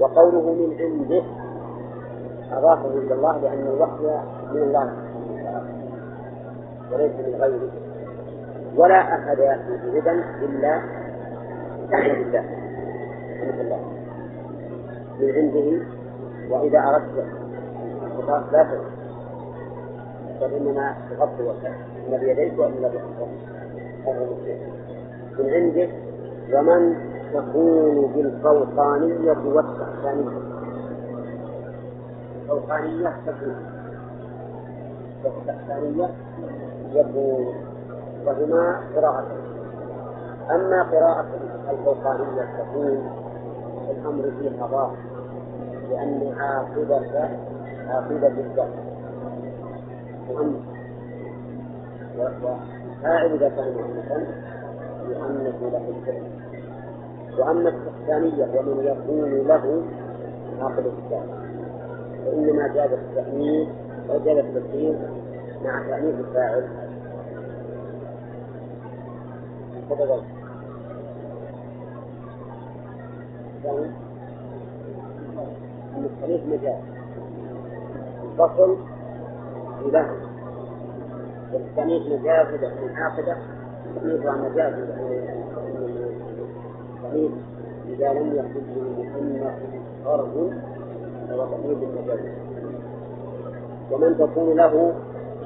وقوله من عنده أضافه إلى الله لأن الوحي من الله سبحانه وتعالى وليس من غيره. ولا أحد يأتي بهدى إلا من عنده وإذا أردت الخطاب لا تغفر بل إنما وجهك إما بيديك وإما بخطوة من عندك ومن تكون بالفوقانية والتحسانية الفوقانية تكون. والتحسانية يكون. وهما قراءتين أما قراءة الفوقانية تكون الأمر فيها ضار لأن عاقبة عاقبة الدهر مؤنث وفاعل إذا كان مؤنثا يؤنث له الفعل وأما التحسانية ومن يكون له عاقبة الدهر وإنما جاز التأنيث أو جاز التسليم مع تأنيث الفاعل. تفضل الثاني أن مجاز الفصل له والتأنيث مجاز لأن العاقبة تأنيثها مجاز التأنيث إذا لم يكن لمؤنث فرض فهو تأنيث مجاز ومن تكون له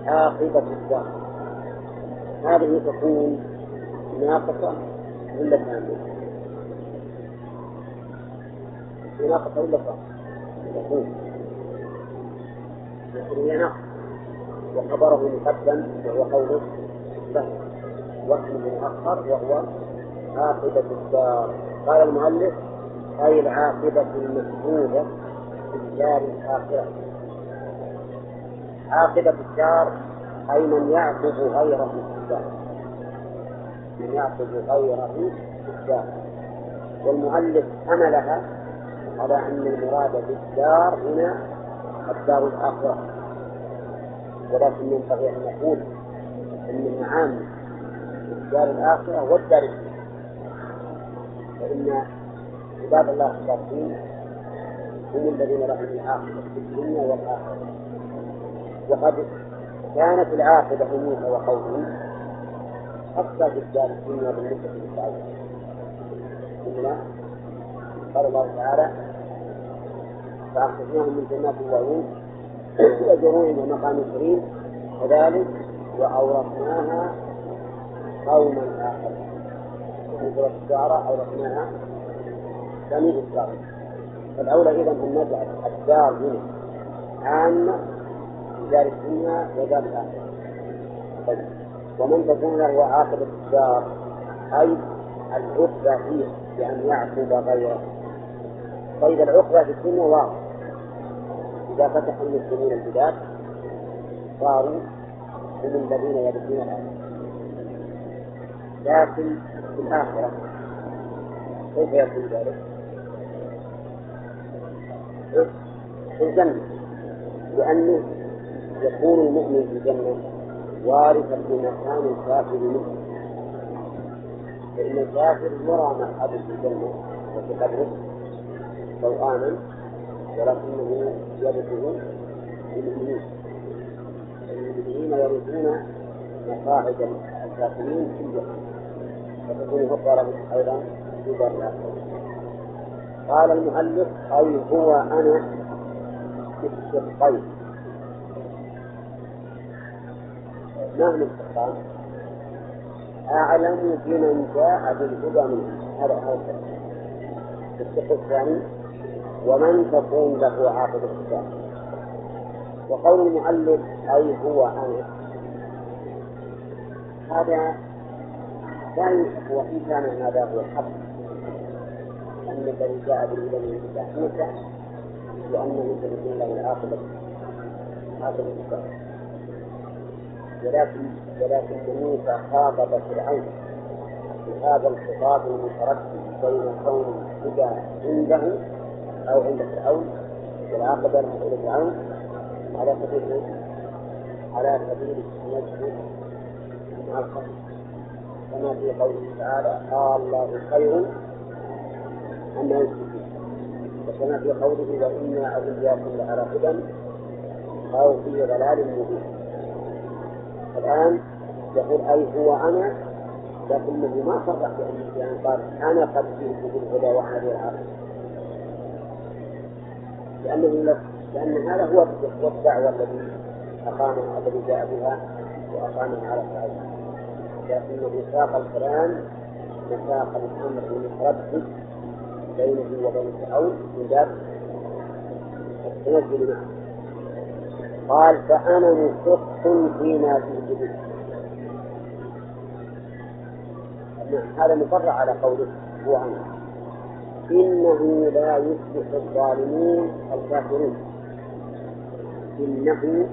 عاقبة الدار. هذه تكون ناقصة ولا كاملة؟ ناقصة ولا تكون لكن هي ناقصة وخبره مقدم وهو قوله له. واسمه مؤخر وهو عاقبة الدار. قال المؤلف أي العاقبة المشهورة في الدار الآخرة. عاقبة الدار أي من يعقب غيره في الدار. من يعقب غيره في الدار والمؤلف حملها على أن المراد بالدار هنا الدار الآخرة. ولكن ينبغي أن نقول أن معاني الدار الآخرة والدار فإن عباد الله الصالحين هم الذين لهم العاقبة في الدنيا والآخرة. وقد كانت العاقبة في موسى في الدار الدنيا بالنسبة للصالحين قال الله تعالى فأخرجناهم من جنات وعيون وزروع ومقام كريم كذلك وأورثناها قوما آخرين. في سورة الشعراء أورثناها بني إسرائيل. فالأولى إذا أن نجعل الدار هنا عامة في دار الدنيا ودار الآخرة. طيب. ومن تكون له عاقبة الدار أي العقبة فيه بأن يعقب غيره. طيب العقبة في الدنيا واضح. إذا فتح المسلمون البلاد صاروا هم الذين يرثون الأرض. لكن في الآخرة كيف يكون ذلك؟ في الجنة لأنه يكون المؤمن في الجنة وارثا لمكان الكافر منه. فإن الكافر يرى مقعده في الجنة وفي قبره آمن ولكنه يرثه للمؤمنين المؤمنين يرثون مقاعد الكافرين في الجنة. فتكون فقرة أيضا في دار قال المؤلف أي هو أنا في الشقين ما هم الشقان؟ أعلم بمن جاء بالهدى منه هذا هذا الشق الثاني ومن تكون له عاقبة الدار وقول المؤلف أي هو أنا. هذا لا يوصف وإن كان هذا هو الحق. أن الذي جاء بالهدى من الله موسى وأنه سيكون له العاقبة عاقبة الدار ولكن ولكن موسى خاطب فرعون بهذا الخطاب المتردد بين كون الهدى عنده أو عند فرعون والعاقبة عند فرعون على سبيل على سبيل التنزل مع الخير كما في قوله تعالى قال الله خير أما يشركون وكما في قوله وإنا أو إياكم لعلى هدى أو في ضلال مبين. الآن يقول أي هو أنا لكنه ما صرح بأنه يعني قال أنا قد جئت بالهدى وأنا بالعقل لأنه لأن هذا هو الدعوة الذي أقام الذي جاء بها وأقامها على فعله لكنه ساق الكلام وساق الأمر المتردد بينه وبين فرعون من باب التنزل معه. قال فأنا مشق فيما جئت به هذا مقرر على قوله هو أنا إنه لا يصلح الظالمين الكافرين إنه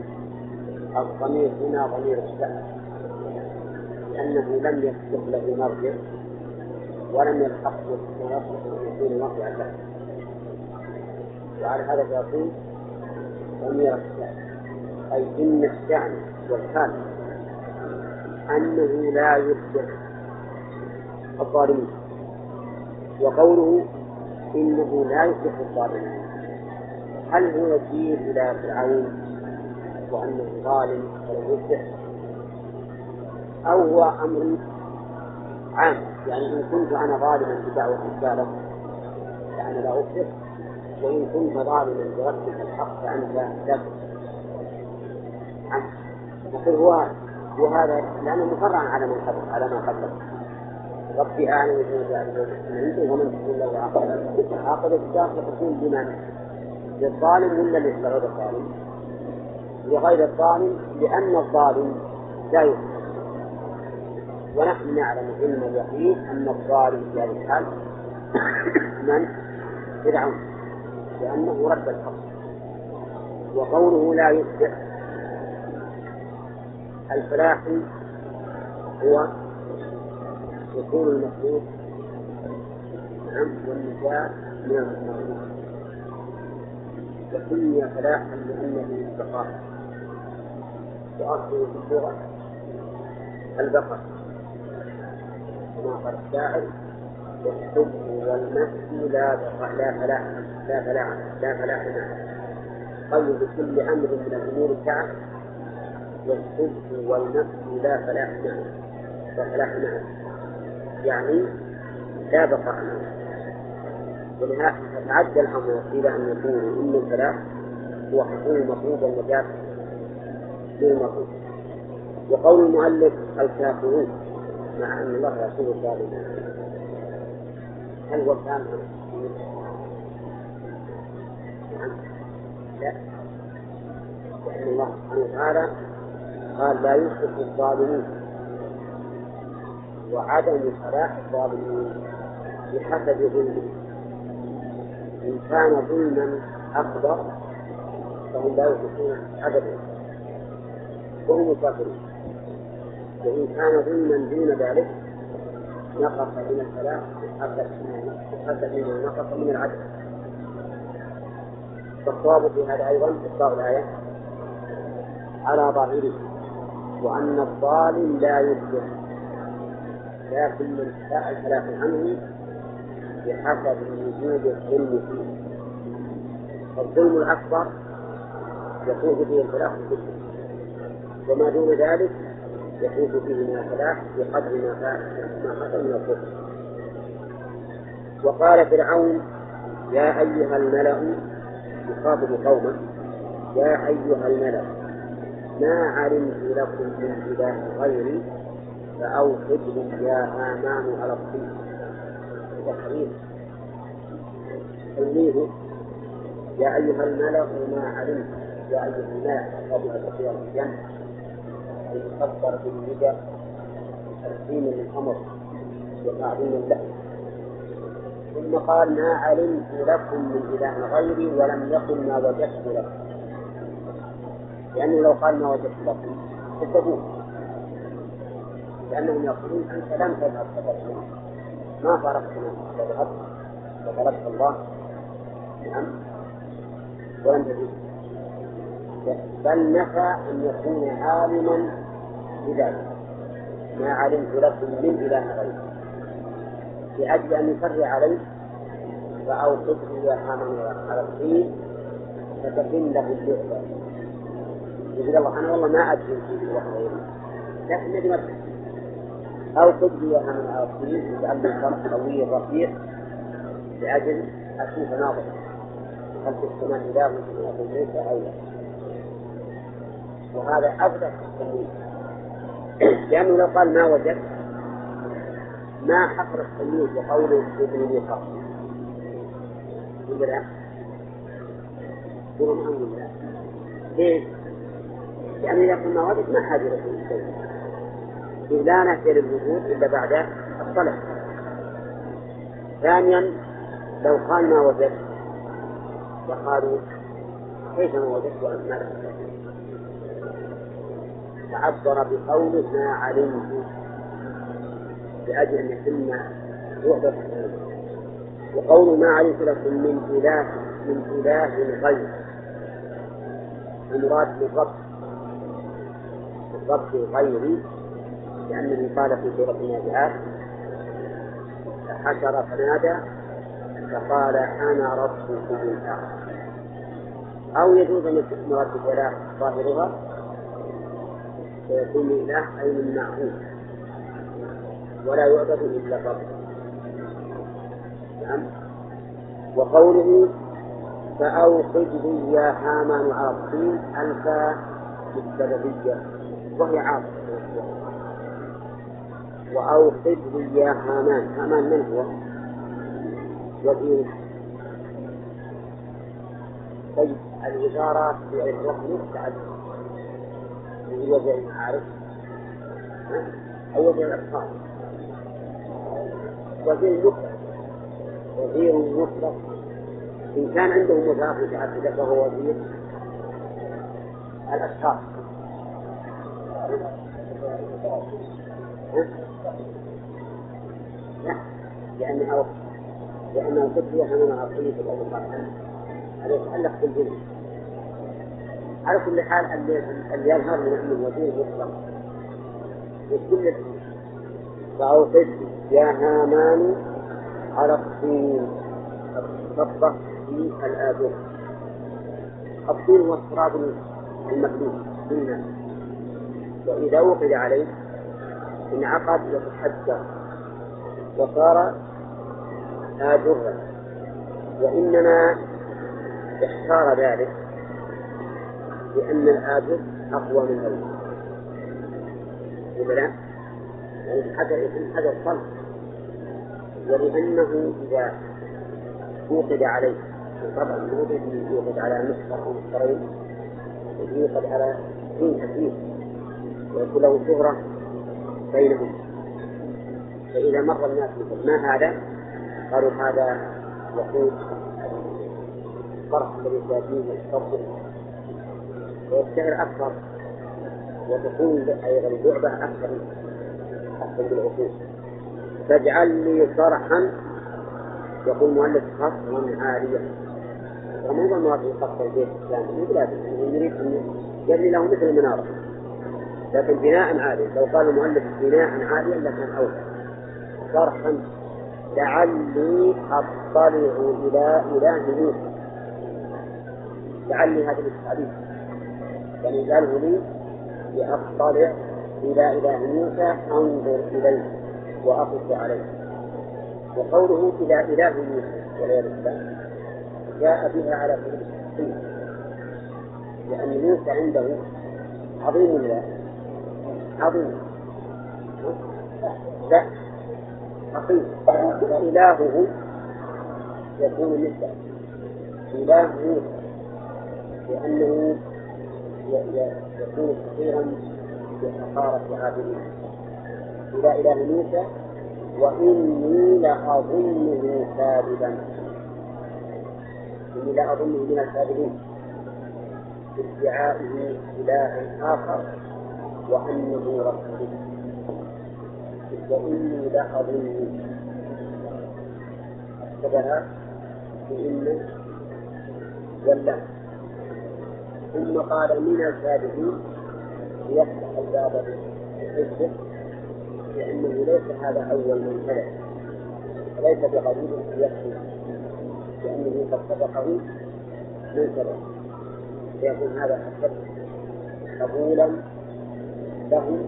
الضمير هنا ضمير الشأن. لأنه لم يصلح له مرجع ولم يلحق يصلح أن يكون مرجعا له وعلى هذا فيقول ضمير الشأن. أي إن الشأن والحال أنه لا يصلح الظالمين. وقوله إنه لا يصلح الظالمين. هل هو يشير إلى فرعون وأنه ظالم ولم يصلح أو هو أمر عام؟ يعني إن كنت أنا ظالما بدعوة الرسالة فأنا لا أصلح. وإن كنت ظالما برد الحق فأنت لا تصلح نقول هو هو هذا لأنه مفرع على من قبل على ما قبله. ربي أعلم بما جاء من عنده ومن تكون له عاقبة عاقبة الدار ستكون بمن؟ للظالم ولا لغير الظالم؟ لغير الظالم لأن الظالم لا يحكم ونحن نعلم علم اليقين أن الظالم في هذه الحال من؟ فرعون. لأنه رد الحق. وقوله لا يصلح الفلاح هو يكون المخلوق نعم والنجاة من المخلوق وسمي فلاحا لأنه بقاء وأصله في اللغة البقاء كما قال الشاعر والحب والنفس لا بقاء لا فلاح لا فلاح لا فلاح معه قل بكل أمر من الأمور سعة والحب والنفس لا فلاح معه. لا فلاح معه. يعني لا بقاء له ولهذا تعدى الأمر إلى أن يكون إن الفلاح هو حصول المطلوب والنجاة للمطلوب وقول المؤلف الكافرون مع أن الله يقول الظالمين. هل هو كان نعم. لا. لأن الله سبحانه وتعالى قال لا يشرك الظالمين وعدم صلاح الظالمين بحسب ظلمه. إن كان ظلما أكبر فهم لا يشركون أبدا. وهم كافرون وإن كان ظلما دون ذلك نقص من الصلاة بحسب ما نقص من العدل. والصواب في هذا أيضا إطلاق الآية على ظاهره. وأن الظالم لا يصلح لكن من الخلاف عنه بحسب وجود الظلم فيه. الظلم الأكبر يفوز فيه الخلاف كله وما دون ذلك يفوز فيه من الخلاف بقدر ما ما حصل من الظلم. وقال فرعون يا أيها الملأ يخاطب قومه. يا أيها الملأ ما علمت لكم من إله غيري فأوقد لي يا هامان على الطين. حديث تلميذ يا أيها الملأ ما علمت يا أيها الملأ قبل كثيرا الجنة. المقدر بالندى تقديم للأمر وتعظيم له ثم قال ما علمت لكم من إله غيري ولم يقل ما وجدت لكم. لأنه لو قال ما وجدت لكم كذبوه لأنهم يقولون أنت لم تذهب فتركنا ما فارقتنا فذهبت. فتركت الله. نعم. ولم تجد بل نفى أن يكون عالما بذلك. ما علمت لكم من إله غيره لأجل أن يفرع عليه فأوقف يا حامل على الطين فتكن له اللعبة. يقول الله أنا والله ما أدري في واحد غيره لكن ندي مرتب أو قد يا حامل على الطين يجعل لي فرق طويل رفيع لأجل أشوف ناظر. هل في السماء إله من ليس أو لا؟ وهذا في التمويل لأنه لو قال ما وجد ما حفر التمييز وقوله ابن لي خاص ولا لا؟ يقولون الحمد لله ليش؟ لأنه إذا كنا وجد ما حاجة إلى شيء. إذ لا نهتدي للوجود إلا بعد الصلاة. ثانيا لو قال ما وجد وقالوا كيف ما وجدت وأنت ما تعبر بقوله ما علمت لأجل أن يتم وحدة وقول ما علمت لكم من إله من إله غير. المراد بالرب. الرب غيري لأنه قال في سورة النازعات حشر فنادى فقال أنا ربكم الأعلى. أو يجوز أن مراد بالإله ظاهرها فيكون إله أي من معبود ولا يعبد إلا الرب. نعم. وقوله فأوقد لي يا هامان على الطين ألفا بالسببية. وهي عاصفة وأوقد لي يا هامان. هامان من هو؟ وزير طيب الوزارات في الركن تعدد وزير المعارف أو وزير الأطفال وزير المطلق وزير مطلق. إن كان عنده مضاف متعددة فهو وزير الأشخاص. لا لأنه لأنه تسوية من عقلية الأول هذا يتعلق بالجنس على كل حال اللي يظهر من أنه وزير مطلق. وكل فأوقد يا هامان على الطين الصفة في الآذون. الطين هو التراب المكلوف في الناس وإذا وقد عليه انعقد وتحجر وصار آجرا وإنما اختار ذلك لأن الآجر أقوى من الأول ولا يعني حجر اسم حجر صلب ولأنه إذا وقد عليه طبعا مو يوقد على مصفر أو مصفرين يوقد على دين كثير ويكون له شهرة بينهم. فإذا مر الناس مثل ما هذا قالوا هذا وقود الفرح الذي سيأتيه الصبر ويشتهر أكثر وتكون أيضا اللعبة أكثر أكثر بالعقول فاجعل لي صرحا يقول مؤلف قصرا عاليا. ومو المراد يقصر البيت الإسلامي لا يريد أن يبني له مثل المنارة. لكن بناء عالي. لو قال المؤلف بناء عاليا لكان أولى. صرحا لعلي أطلع إلى إله موسى لعلي هذا التعليم يعني قاله لي لأطلع إلى إله موسى أنظر إليه وأقف عليه. وقوله إلى إله موسى والعياذ بالله جاء بها على سبيل التحقيق لأن موسى عنده عظيم الله. عظيم. موسى حقيقي فإلهه يكون مثله. إله موسى لأنه يكون كثيرا بحقارة عابدين إلى إله موسى وإني لأظنه كاذبا. إني لأظنه من الكاذبين. بادعائه إلها آخر. وأنه رسول وإني لأظنه أكتبها بإن ولا ثم قال من الكاذبين ليفتح الباب بالحجة لأنه ليس هذا أول من كذب وليس بقليل يكفي لأنه قد سبقه من كذب فيكون هذا أشد قبولا له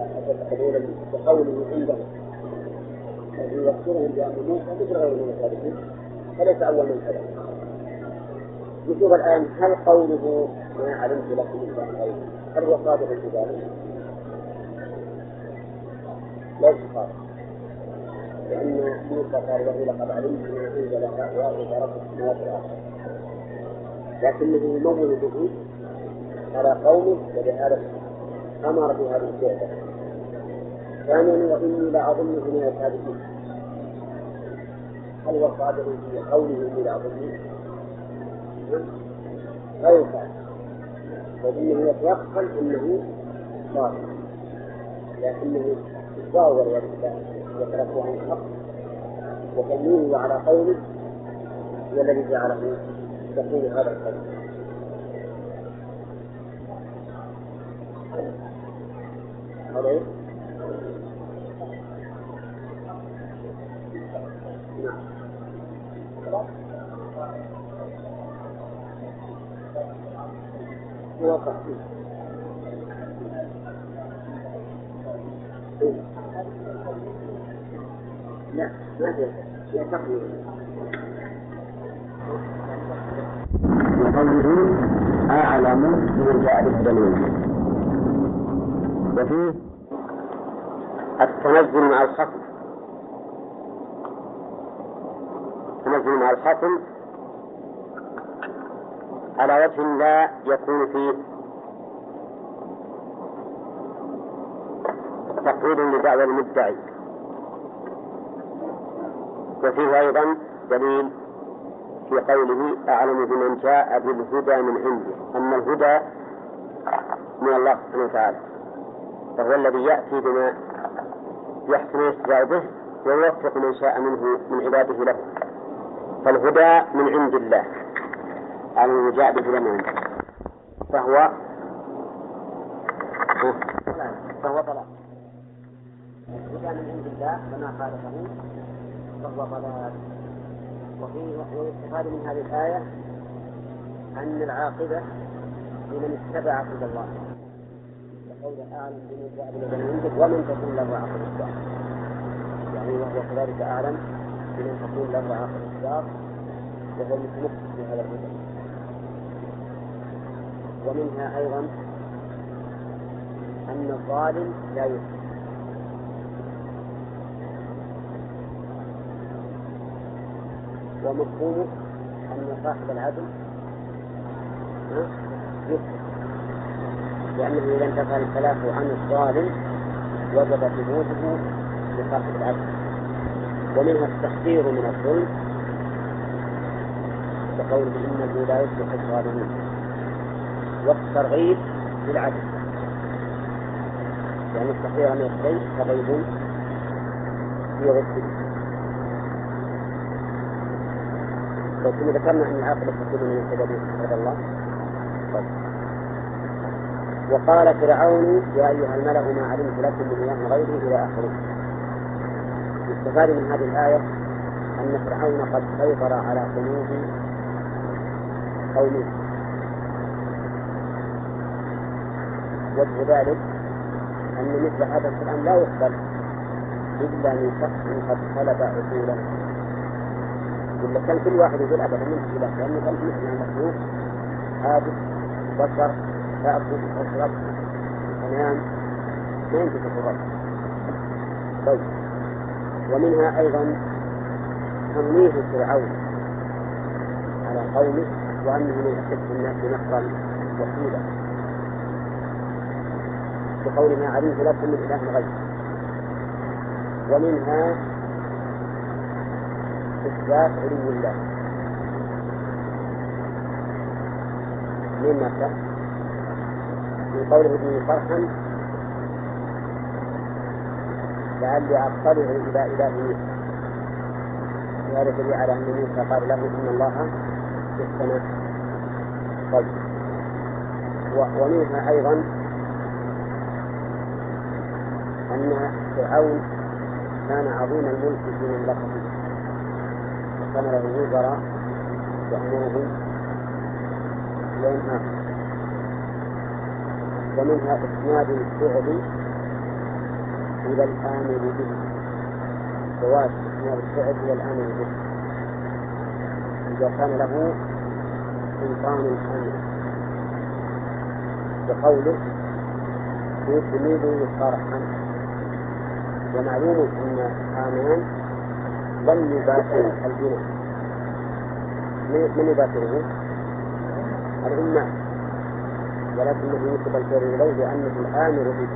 أشد قبولا بقوله عندهم الذي يذكرهم بأن موسى مثل غيره من الكاذبين فليس أول من كذب نشوف الآن هل قوله ما علمت لكم من غيره هل هو صادق في ذلك؟ ليس صادق. لأن موسى قال له لقد علمت ما أنزل هؤلاء رب السماوات والأرض لكنه يمول به على قومه ولهذا أمر بهذه الشعبة ثانيا وإني لأظنه من الكاذبين هل هو صادق في قوله إني لأظنه؟ غير صادق فإنه يتيقن أنه صادق. لكنه يتزاور وتركه عن الحق. وتمييزه على قوله هو الذي جعله يقول هذا القول. هذا إيه؟ نعم ما هي هي تقوية وقوله أعلم من جاء بالدليل وفيه التنزل مع الخصم. التنزل مع الخصم على وجه لا يكون فيه تقرير لدعوى المدعي. وفيه أيضا دليل في قوله أعلم بمن جاء بالهدى من عنده. أما الهدى من الله سبحانه وتعالى فهو الذي يأتي بما يحسن الاستدعاء به ويوفق من شاء منه من عباده له. فالهدى من عند الله. على من جاء بالهدى من عنده فهو فهو ضلال الهدى من عند الله فما خالفه فهو ضلال وفيه ويستفاد من هذه الآية أن العاقبة لمن اتبع هدى الله. عندك ومن تكون له عاقبة الدار يعني وهو كذلك أعلم بمن تكون له عاقبة الدار وهو متمسك بهذا الهدى ومنها أيضا أن الظالم لا يسلم ومفهومه أن صاحب العدل يسلم لأنه إذا انتقل الخلاف عن الظالم وجب ثبوته لصاحب العدل. ومنها التحذير من الظلم كقوله إنه لا يصلح الظالمين. والترغيب بالعدل يعني التحذير من الشيء ترغيب في ضده كنا ذكرنا أن العاقبة تكون من سبب الله. طيب. وقال فرعون يا أيها الملأ ما علمت لكم من إله غيري إلى آخره. يستفاد من هذه الآية أن فرعون قد سيطر على قلوب قومه. وجه ذلك أن مثل هذا الكلام لا يقبل إلا من شخص قد طلب عقوله ولا كان كل واحد يقول أبدا من إله لأنه كان مثل عابد بشر تأكل وتشرب تنام ما ينتهي الرب طيب. ومنها أيضا تمويه فرعون على قومه وأنه من أشد الناس نصرا وحيدا بقول ما علمت لكم من إله غيره ومنها إثبات علو الله. من من قوله ابن فرحا لعلي أطلع إلى إله موسى وهذا دليل على أن موسى قال له إن الله في السماء طيب ومنها أيضا أن فرعون كان عظيم الملك في مملكته. وكان له وزراء يأمرهم وينهاهم ومنها إسناد الفعل إلى الآمر به. جواز إسناد الفعل إلى الآمر به. إذا كان له سلطان الأمر بقوله يسند فرحا ومعلوم أن آمان لم يباشر البناء من يباشره؟ الأمة ولكنه ينسب الفعل إليه لأنه الآمر به.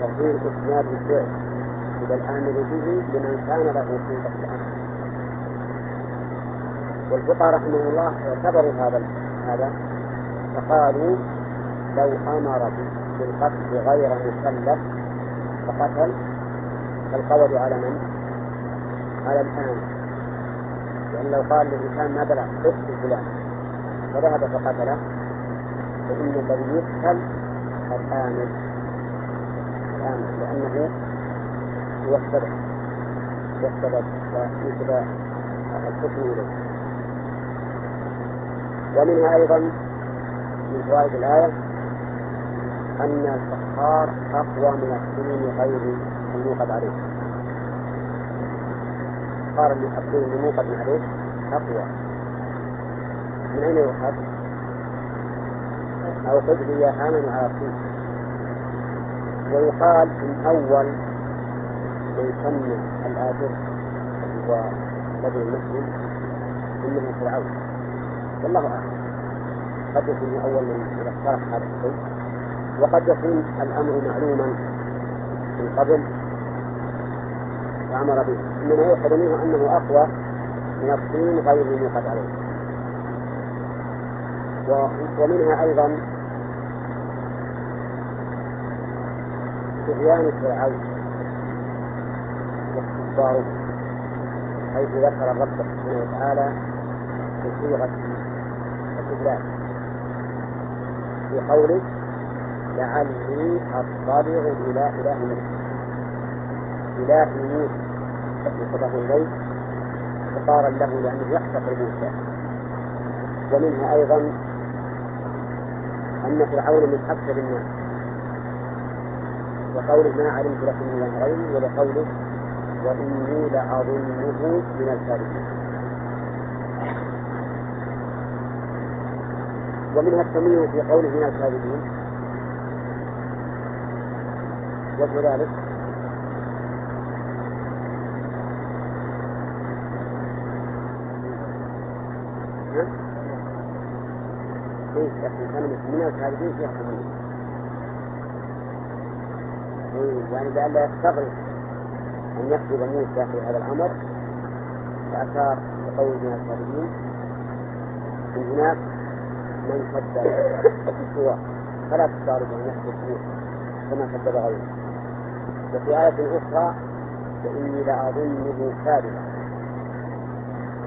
تصير إسناد الفعل إلى الآمر به لمن كان له سلطة الأمر. والفقهاء رحمه الله اعتبروا هذا هذا. فقالوا لو أمر بالقتل غير مكلف فقتل. فالقول على من؟ على الآن. لأن لو قال للإنسان ما بلغ اقتل فلان. فذهب فقتله. فإن الذي يقتل الآمر الآمر لأنه هو السبب هو الحكم إليه ومنها أيضا من فوائد الآية أن السخار أقوى من السنين غير الموقد عليه. السخار السنين الموقد عليه أقوى. من أين يؤخذ؟ أو خذ لي هاما على ويقال إن أول من سمى هو رجل مسلم إنه فرعون. والله أعلم. قد يكون أول من اقترح هذا الشيء. وقد يكون الأمر معلوما من قبل. فأمر به. إنما يؤخذ منه أنه أقوى من الطين غير الموقد عليه ومنها أيضا طغيان فرعون واستكباره حيث ذكر الرب سبحانه وتعالى بصيغة الاستدلال في قوله لعلي أطلع إلى إله موسى إله موسى نسبه إليه. اختصارا له لأنه يحتقر موسى. ومنها أيضا أن فرعون من أكثر الناس. وقوله ما علمت لكم من الأمرين ولقوله وإني لأظنه من الكاذبين. ومنها التمييز في قوله من الكاذبين. وجه ذلك إيه من الكاذبين فيها تمييز يعني لئلا يستغرب أن يكذب موسى في هذا الأمر فأشار بقول من الكاذبين من هناك من كذب سوى فلا تستغرب أن يكذب موسى كما كذب غيره. وفي آية أخرى فإني لأظنه كاذبا.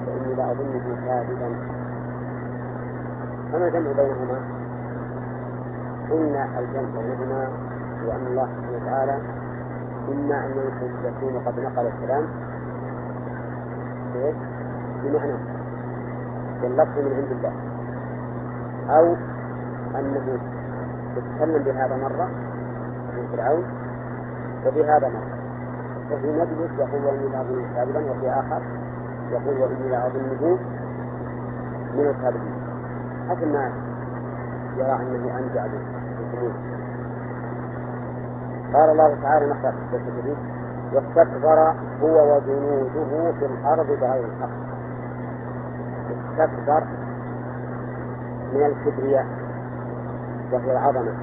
فإني لأظنه كاذبا. فما الجمع بينهما؟ إن الجمع بينهما هو أن الله سبحانه وتعالى إما أن يكون قد نقل الكلام. بمعنى واللفظ من عند الله. أو أنه يتكلم بهذا مرة من فرعون وبهذا مرة. وفي مجلس يقول وإني لأظنه كاذبا وفي آخر يقول وإني لأظنه من الكاذبين. حسب ما يرى أنه أنجع به قال الله تعالى نقرأ في التدريب واستكبر هو وجنوده في الأرض بغير الحق. استكبر من الكبرياء وهي العظمة.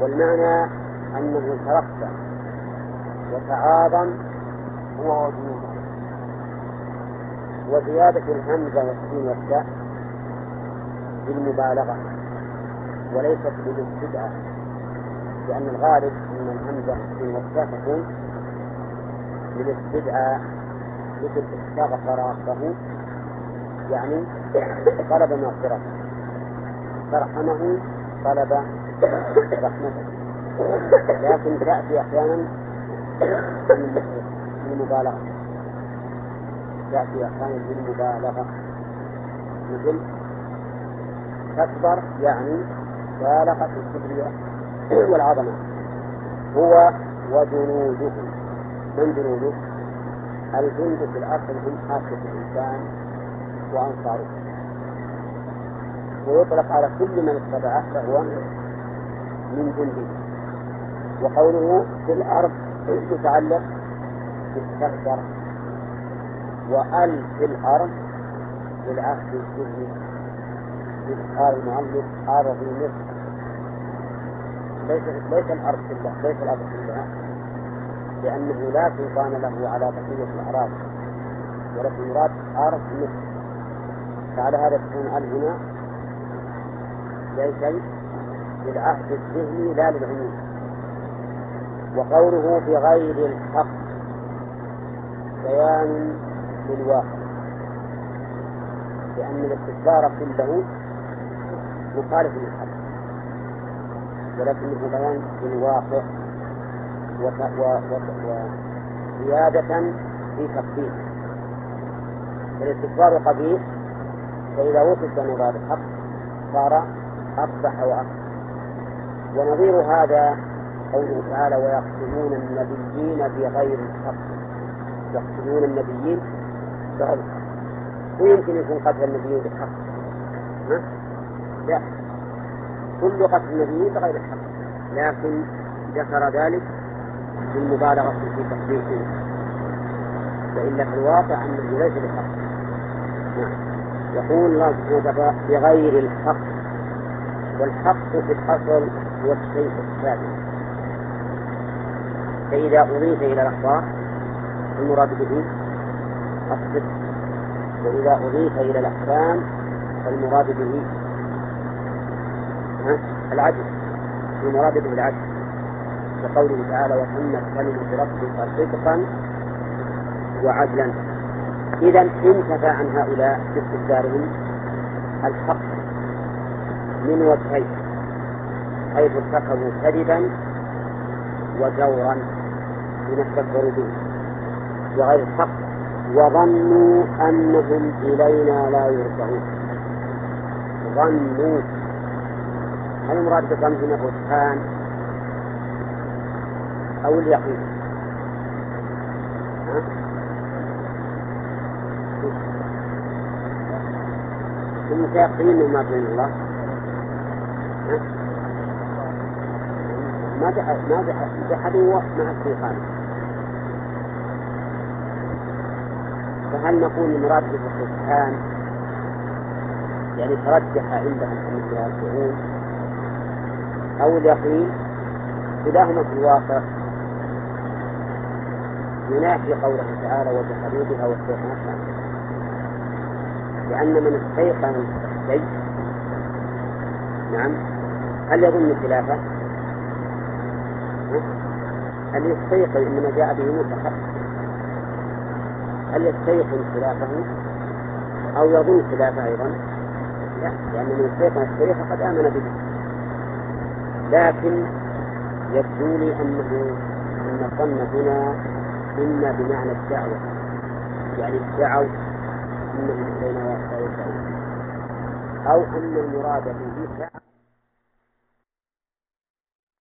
والمعنى أنه ترفع وتعاظم هو وجنوده. وزيادة الهمزة والسين والتاء بالمبالغة وليست بالاستدعاء لأن الغالب أن الهمزة تكون بالاستدعاء مثل استغفر ربه يعني طلب مغفرة. ترحمه طلب رحمته. لكن تأتي أحيانا بالمبالغة تأتي أحيانا بالمبالغة مثل تكبر يعني بالغت الكبرياء. والعظمة. هو وجنوده. من جنوده؟ الجند في الأصل هم حاشية الإنسان وأنصاره. ويطلق على كل من اتبعه فهو من جنده. وقوله في الأرض يتعلق؟ بالتكبر وأل في الأرض للعهد السجن قال المؤلف أرض مصر ليس ليس الأرض كلها ليس الأرض كلها. لأنه لا سلطان له على بقية الأراضي ولكن المراد أرض مصر فعلى هذا تكون ال هنا ليس للعهد الذهني لا للعموم. وقوله بغير الحق بيان للواقع. لأن الاستكبار كله مخالف للحق. ولكنه بيان للواقع وزيادة في تقدير فالاستكبار قبيح فإذا وصف مراد الحق صار أقبح وأقبح ونظير هذا قوله تعالى ويقتلون النبيين بغير الحق. يقتلون النبيين بغير الحق. ويمكن يكون قتل النبيين بالحق. ها؟ لا. كل قتل النبيين بغير الحق. لكن ذكر ذلك بالمبالغة في تقديره وإلا في الواقع أنه ليس بالحق نعم. يقول الله سبحانه بغير الحق. والحق في الأصل هو الشيء الثابت. فإذا أضيف إلى الأخبار المراد به الصدق. وإذا أضيف إلى الأحكام فالمراد به العدل المراد به العدل. كقوله تعالى وتمت كلمة ربك صدقا وعدلا. إذا انتفى عن هؤلاء باستكبارهم الحق من وجهين حيث ارتكبوا كذبا وجورا لنستكبروا به وغير الحق وظنوا أنهم إلينا لا يرجعون. ظنوا هل المراد بالظن هنا الرجحان أو اليقين؟ ثم سيقين ما بين الله. ما ما جحدوا مع استيقان فهل نقول المراد بالرجحان يعني ترجح عندهم انهم يرجعون أو اليقين كلاهما في الواقع. ينافي قوله تعالى بها واستيقنتها لأن من استيقن الشيء نعم. هل يظن خلافه؟ هل يستيقن إنما جاء به متحقق هل يستيقن خلافه أو يظن خلافه أيضا؟ لا لأن من استيقن الشيء فقد آمن به. لكن يبدو لي أنه أن الظن هنا إما بمعنى الدعوة. يعني ادعوا أنهم إلينا يرجعون أو أن المراد به